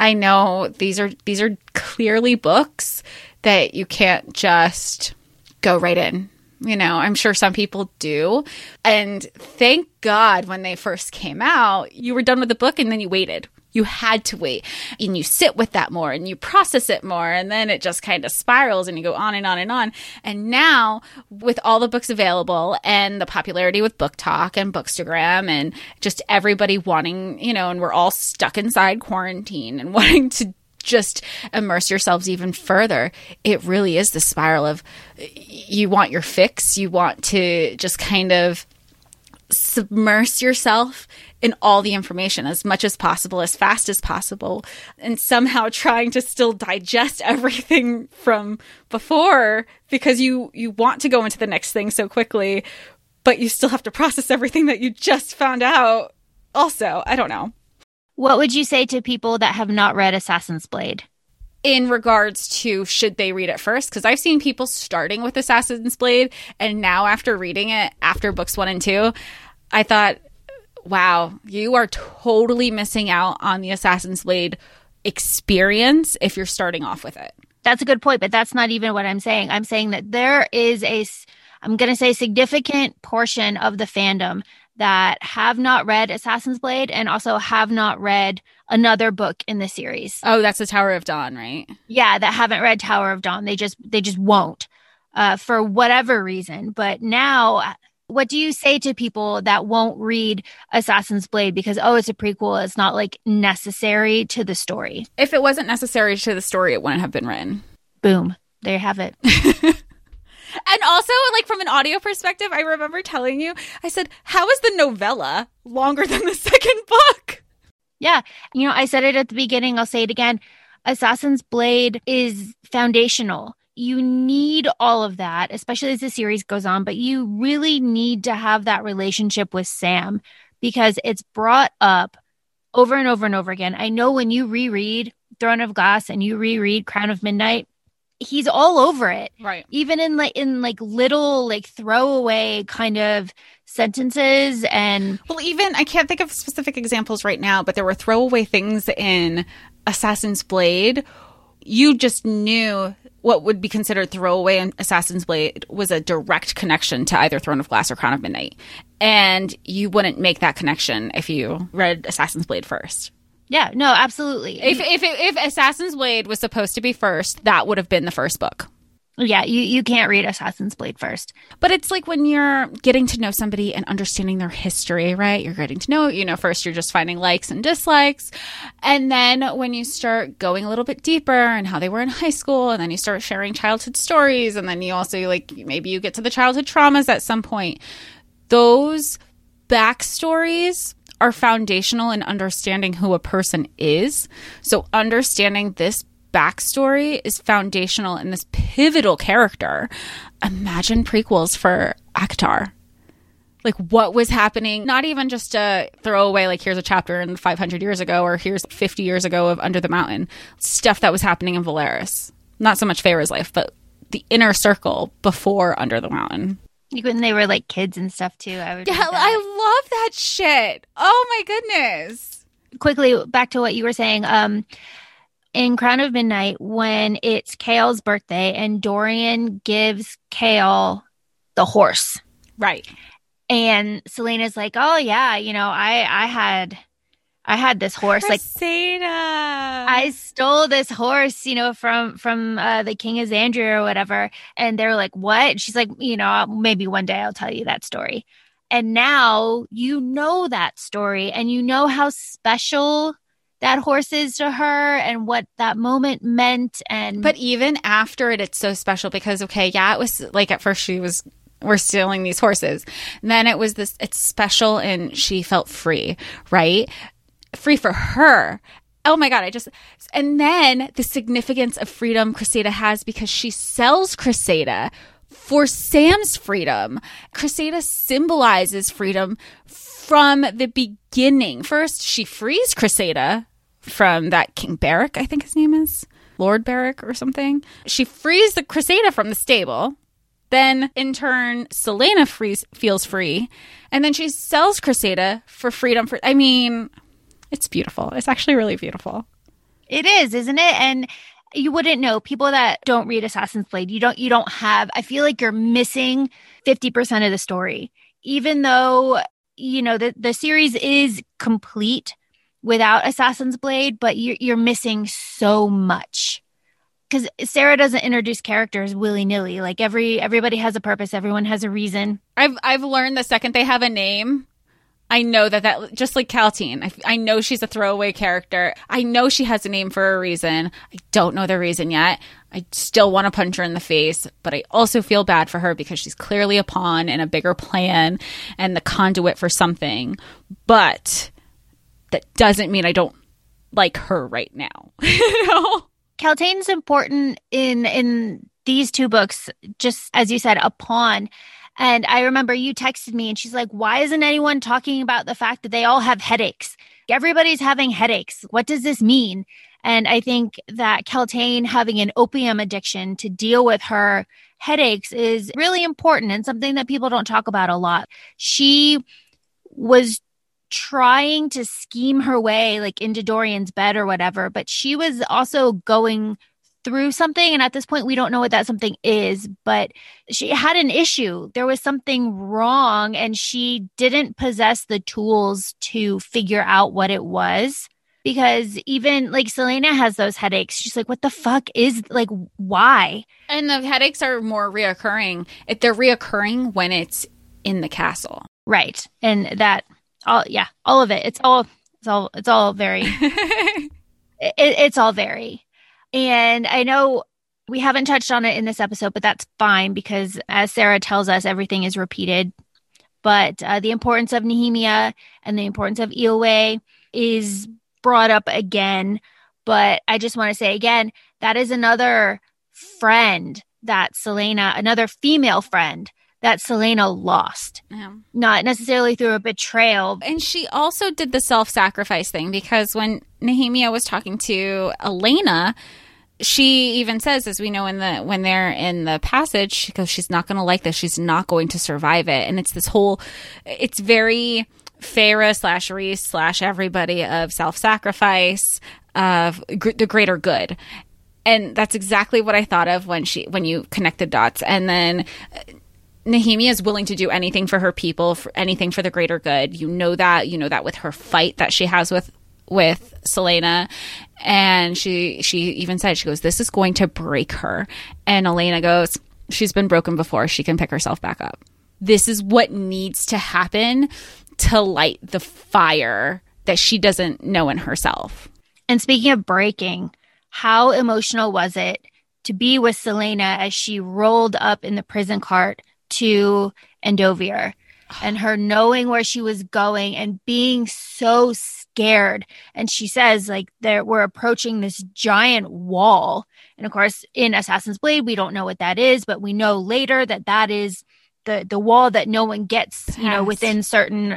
I know these are these are clearly books that you can't just go right in. You know, I'm sure some people do. And thank God when they first came out, you were done with the book and then you waited you had to wait. And you sit with that more and you process it more and then it just kind of spirals and you go on and on and on. And now with all the books available and the popularity with BookTok and bookstagram and just everybody wanting you know and we're all stuck inside quarantine and wanting to just immerse yourselves even further it really is the spiral of you want your fix. You want to just kind of submerge yourself in all the information as much as possible, as fast as possible, and somehow trying to still digest everything from before because you you want to go into the next thing so quickly, but you still have to process everything that you just found out. Also, I don't know. What would you say to people that have not read Assassin's Blade? in regards to should they read it first because i've seen people starting with assassin's blade and now after reading it after books one and two i thought wow you are totally missing out on the assassin's blade experience if you're starting off with it that's a good point but that's not even what i'm saying i'm saying that there is a i'm going to say significant portion of the fandom that have not read assassin's blade and also have not read another book in the series. Oh, that's the Tower of Dawn, right? Yeah, that haven't read Tower of Dawn. They just they just won't uh, for whatever reason. But now, what do you say to people that won't read Assassin's Blade because oh, it's a prequel? It's not like necessary to the story. If it wasn't necessary to the story, it wouldn't have been written. Boom. There you have it. And also, like from an audio perspective, I remember telling you, I said, How is the novella longer than the second book? Yeah. You know, I said it at the beginning, I'll say it again. Assassin's Blade is foundational. You need all of that, especially as the series goes on, but you really need to have that relationship with Sam because it's brought up over and over and over again. I know when you reread Throne of Glass and you reread Crown of Midnight, he's all over it. Right. Even in like in like little like throwaway kind of sentences and well even I can't think of specific examples right now, but there were throwaway things in Assassin's Blade. You just knew what would be considered throwaway in Assassin's Blade was a direct connection to either Throne of Glass or Crown of Midnight. And you wouldn't make that connection if you read Assassin's Blade first. Yeah, no, absolutely. If if if Assassin's Blade was supposed to be first, that would have been the first book. Yeah, you, you can't read Assassin's Blade first. But it's like when you're getting to know somebody and understanding their history, right? You're getting to know, you know, first you're just finding likes and dislikes. And then when you start going a little bit deeper and how they were in high school, and then you start sharing childhood stories, and then you also like maybe you get to the childhood traumas at some point. Those backstories are foundational in understanding who a person is. So understanding this backstory is foundational in this pivotal character. Imagine prequels for ACOTAR. Like what was happening, not even just a throwaway, like here's a chapter in 500 years ago or here's 50 years ago of Under the Mountain. Stuff that was happening in Velaris. Not so much Feyre's life, but the inner circle before Under the Mountain. Like when they were like kids and stuff too. I would. Yeah, I love that shit. Oh my goodness. Quickly back to what you were saying. Um, in Crown of Midnight when it's Chaol's birthday and Dorian gives Kale the horse. Right. And Celaena's like, "Oh yeah, you know, I I had I had this horse Cressida. like I stole this horse, you know, from from uh, the King of Xandria or whatever." And they're like, "What?" And she's like, "You know, maybe one day I'll tell you that story." And now you know that story and you know how special that horse is to her and what that moment meant and but even after it it's so special because okay yeah it was like at first she was we're stealing these horses and then it was this it's special and she felt free right free for her oh my god i just and then the significance of freedom Cressida has because she sells Cressida for Sam's freedom. Cressida symbolizes freedom from the beginning. First, she frees Cressida from that King Berick, I think his name is Lord Berick or something. She frees the Cressida from the stable. Then, in turn, Celaena frees, feels free, and then she sells Cressida for freedom. For I mean, it's beautiful. It's actually really beautiful. It is, isn't it? And you wouldn't know people that don't read Assassin's Blade. You don't. You don't have. I feel like you're missing fifty percent of the story, even though you know the the series is complete without Assassin's Blade, but you're, you're missing so much because Sarah doesn't introduce characters willy nilly. Like every everybody has a purpose, everyone has a reason. I've I've learned the second they have a name, I know that that just like Kaltain, I, I know she's a throwaway character. I know she has a name for a reason. I don't know the reason yet. I still want to punch her in the face, but I also feel bad for her because she's clearly a pawn in a bigger plan and the conduit for something. But that doesn't mean I don't like her right now. you know? Kaltain's important in in these two books, just as you said, a pawn. And I remember you texted me and she's like, Why isn't anyone talking about the fact that they all have headaches? Everybody's having headaches. What does this mean? And I think that Kaltane having an opium addiction to deal with her headaches is really important and something that people don't talk about a lot. She was trying to scheme her way like into Dorian's bed or whatever, but she was also going through something and at this point we don't know what that something is but she had an issue. There was something wrong and she didn't possess the tools to figure out what it was because even like Celaena has those headaches. She's like what the fuck is like why? And the headaches are more reoccurring. If they're reoccurring when it's in the castle. Right and that all yeah all of it. It's all it's all it's all very it, it's all very. And i know we haven't touched on it in this episode but that's fine because as sarah tells us everything is repeated. But uh, the importance of nehemia and the importance of Eyllwe is brought up again. But i just want to say again that is another friend that Celaena, another female friend that Celaena lost. Yeah. Not necessarily through a betrayal. And she also did the self sacrifice thing because when Nehemia was talking to Elena, she even says, as we know in the when they're in the passage, she goes, She's not gonna like this, she's not going to survive it. And it's this whole it's very Feyre slash Rhys slash everybody of self sacrifice, of gr- the greater good And that's exactly what I thought of when she when you connect the dots. And then Nehemia is willing to do anything for her people, for anything for the greater good. You know that. You know that with her fight that she has with with Celaena, and she she even said she goes, "This is going to break her," and Elena goes, "She's been broken before. She can pick herself back up." This is what needs to happen to light the fire that she doesn't know in herself. And speaking of breaking, how emotional was it to be with Celaena as she rolled up in the prison cart to Endovier and her knowing where she was going and being so scared. And she says, like, there we're approaching this giant wall. And of course, in Assassin's Blade, we don't know what that is, but we know later that that is the the wall that no one gets, you know, within certain.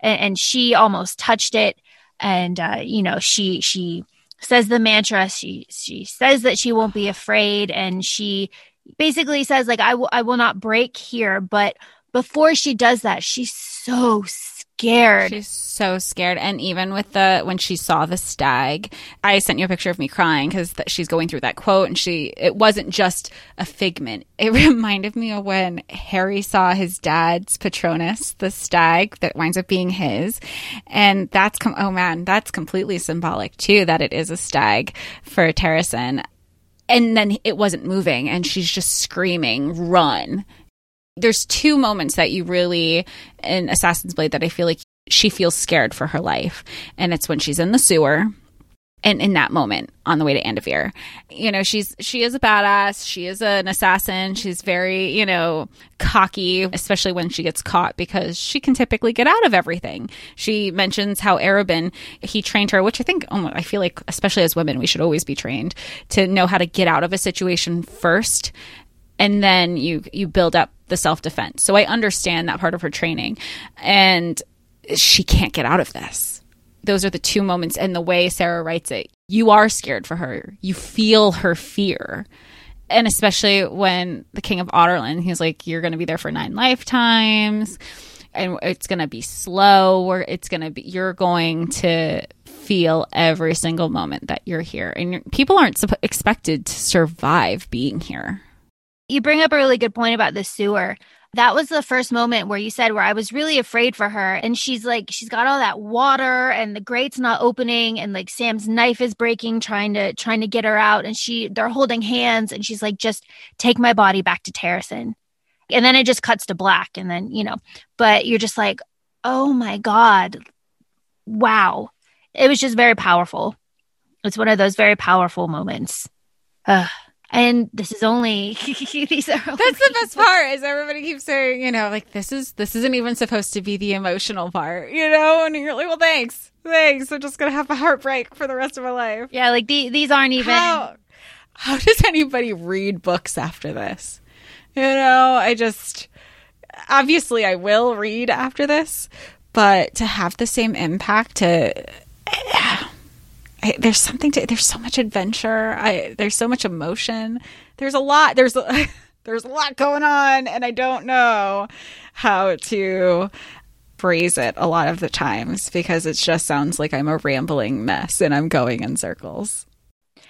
And, and she almost touched it, and uh, you know, she she says the mantra. She she says that she won't be afraid, and she basically says like I will I will not break here. But before she does that, she's so scared. She's so scared, and even with the when she saw the stag, I sent you a picture of me crying because th- she's going through that quote, and she it wasn't just a figment. It reminded me of when Harry saw his dad's Patronus, the stag that winds up being his, and that's com- oh man, that's completely symbolic too that it is a stag for Terrasen. And then it wasn't moving, and she's just screaming, "Run!" there's two moments that you really in Assassin's Blade that I feel like she feels scared for her life. And it's when she's in the sewer and in that moment on the way to Endovier. You know, she's she is a badass, she is an assassin, she's very, you know, cocky, especially when she gets caught because she can typically get out of everything. She mentions how Arobynn he trained her, which I think oh, I feel like especially as women we should always be trained to know how to get out of a situation first and then you you build up the self defense. So I understand that part of her training, and she can't get out of this. Those are the two moments, and the way Sarah writes it, you are scared for her. You feel her fear, and especially when the King of Adarlan, he's like, "You're to be there for nine lifetimes." And it's to be slow, or it's to be, you're going to feel every single moment that you're here. And people aren't expected to survive being here. You bring up a really good point about the sewer. That was the first moment where you said where I was really afraid for her. And she's like, she's got all that water and the grate's not opening and like Sam's knife is breaking, trying to trying to get her out. And she they're holding hands and she's like, just take my body back to Terrasen. And then it just cuts to black. And then, you know, but you're just like, oh my God. Wow. It was just very powerful. It's one of those very powerful moments. Ugh. And this is only these are only- That's the best part is everybody keeps saying, you know, like this is this isn't even supposed to be the emotional part, you know, and you're like, well, thanks, thanks. I'm just gonna have a heartbreak for the rest of my life. Yeah, like the, these aren't even How how does anybody read books after this? You know, I just obviously I will read after this, but to have the same impact to eh, There's something to there's so much adventure. I there's so much emotion. There's a lot. There's a, there's a lot going on and i don't know how to phrase it a lot of the times because it just sounds like i'm a rambling mess and i'm going in circles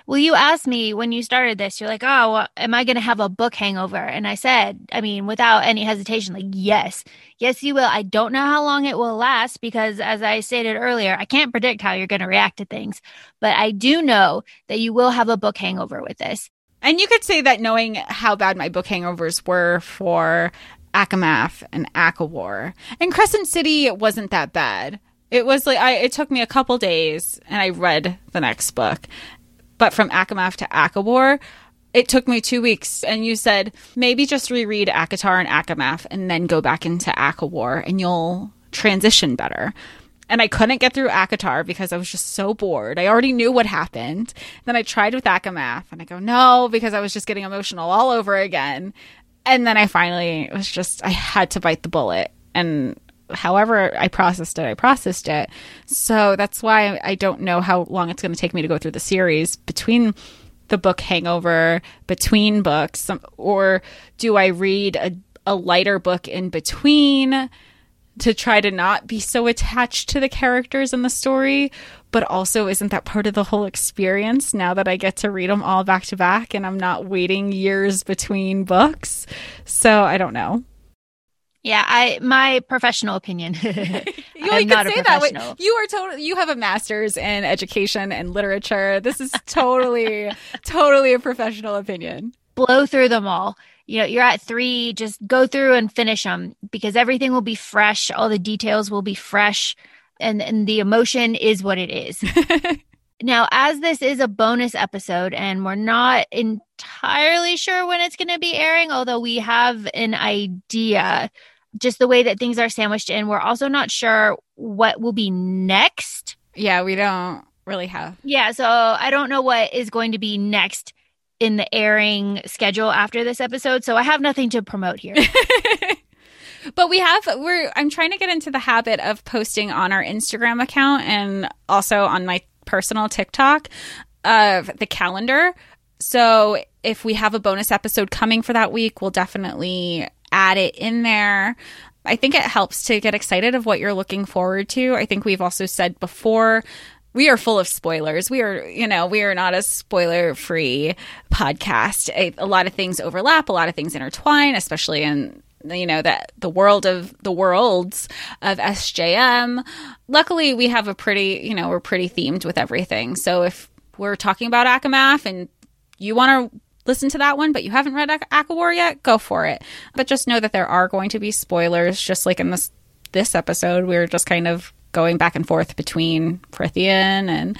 Well, you asked me when you started this, you're like, oh, well, am I going to have a book hangover? And I said, I mean, without any hesitation, like, yes, yes, you will. I don't know how long it will last because, as I stated earlier, I can't predict how you're going to react to things. But I do know that you will have a book hangover with this. and you could say that knowing how bad my book hangovers were for ACOMAF and ACOWAR and Crescent City, it wasn't that bad. It was like I it took me a couple days and I read the next book. But from ACOMAF to ACOWAR, it took me two weeks. And you said maybe just reread ACOTAR and ACOMAF and then go back into Akawar and you'll transition better. And I couldn't get through ACOTAR because I was just so bored. I already knew what happened. Then I tried with Akamath and I go, no, because I was just getting emotional all over again. And then I finally it was just, I had to bite the bullet. And however I processed it, I processed it. So that's why I don't know how long it's going to take me to go through the series between the book hangover, between books, or do I read a, a lighter book in between? to try to not be so attached to the characters in the story. But also, isn't that part of the whole experience now that I get to read them all back to back and I'm not waiting years between books? So I don't know. Yeah, I my professional opinion. you, I'm not a say that way. You are totally. You have a master's in education and literature. This is totally, totally a professional opinion. Blow through them all. You know, you're at three. Just go through and finish them because everything will be fresh. All the details will be fresh, and and the emotion is what it is. Now, as this is a bonus episode and we're not entirely sure when it's going to be airing, although we have an idea, just the way that things are sandwiched in, we're also not sure what will be next. Yeah, we don't really have. Yeah, so I don't know what is going to be next in the airing schedule after this episode. So I have nothing to promote here. but we have we're I'm trying to get into the habit of posting on our Instagram account and also on my personal TikTok of the calendar. So if we have a bonus episode coming for that week, we'll definitely add it in there. I think it helps to get excited of what you're looking forward to. I think we've also said before we are full of spoilers. We are, you know, we are not a spoiler free podcast. A, a lot of things overlap, a lot of things intertwine, especially in you know that the world of the worlds of SJM. Luckily, we have a pretty, you know, we're pretty themed with everything. So if we're talking about ACOMAF and you want to listen to that one, but you haven't read ACOWAR yet, go for it. But just know that there are going to be spoilers, just like in this this episode. We are just kind of going back and forth between Prythian and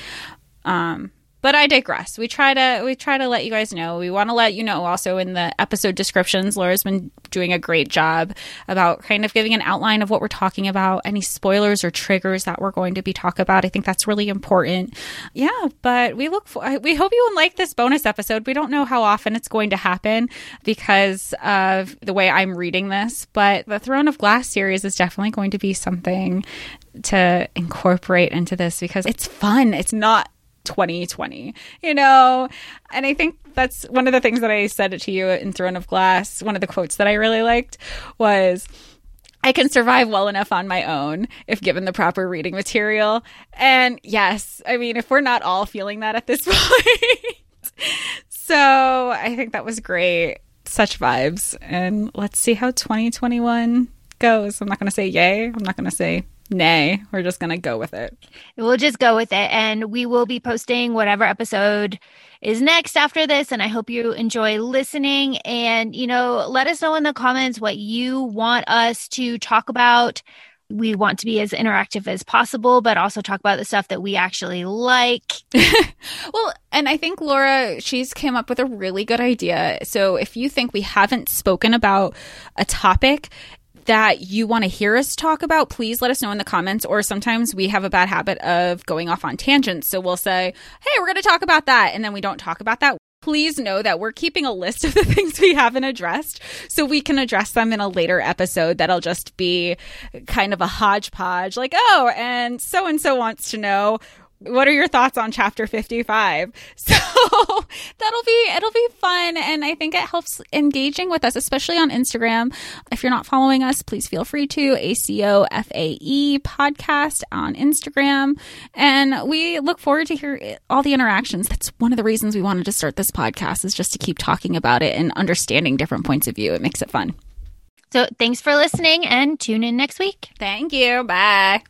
um but I digress. We try to we try to let you guys know. We want to let you know also in the episode descriptions. Laura's been doing a great job about kind of giving an outline of what we're talking about, any spoilers or triggers that we're going to be talking about. I think that's really important. Yeah, but we look for we hope you will like this bonus episode. We don't know how often it's going to happen because of the way I'm reading this, but the Throne of Glass series is definitely going to be something to incorporate into this because it's fun. It's not 2020, you know? And I think that's one of the things that I said to you in Throne of Glass. One of the quotes that I really liked was, I can survive well enough on my own if given the proper reading material. And yes, I mean, if we're not all feeling that at this point. so I think that was great. Such vibes. And let's see how 2021 goes. I'm not going to say yay. I'm not going to say nay. We're just going to go with it. We'll just go with it. And we will be posting whatever episode is next after this. And I hope you enjoy listening. And, you know, let us know in the comments what you want us to talk about. We want to be as interactive as possible, but also talk about the stuff that we actually like. well, and I think Laura, she's came up with a really good idea. So if you think we haven't spoken about a topic, that you want to hear us talk about, please let us know in the comments. Or sometimes we have a bad habit of going off on tangents. So we'll say, hey, we're going to talk about that. And then we don't talk about that. Please know that we're keeping a list of the things we haven't addressed so we can address them in a later episode that'll just be kind of a hodgepodge like, oh, and so and so wants to know what are your thoughts on chapter 55 so that'll be it'll be fun and i think it helps engaging with us especially on instagram. If you're not following us please feel free to acofae podcast on instagram. And we look forward to hear all the interactions. That's one of the reasons we wanted to start this podcast is just to keep talking about it and understanding different points of view. It makes it fun. So thanks for listening and tune in next week. thank you. Bye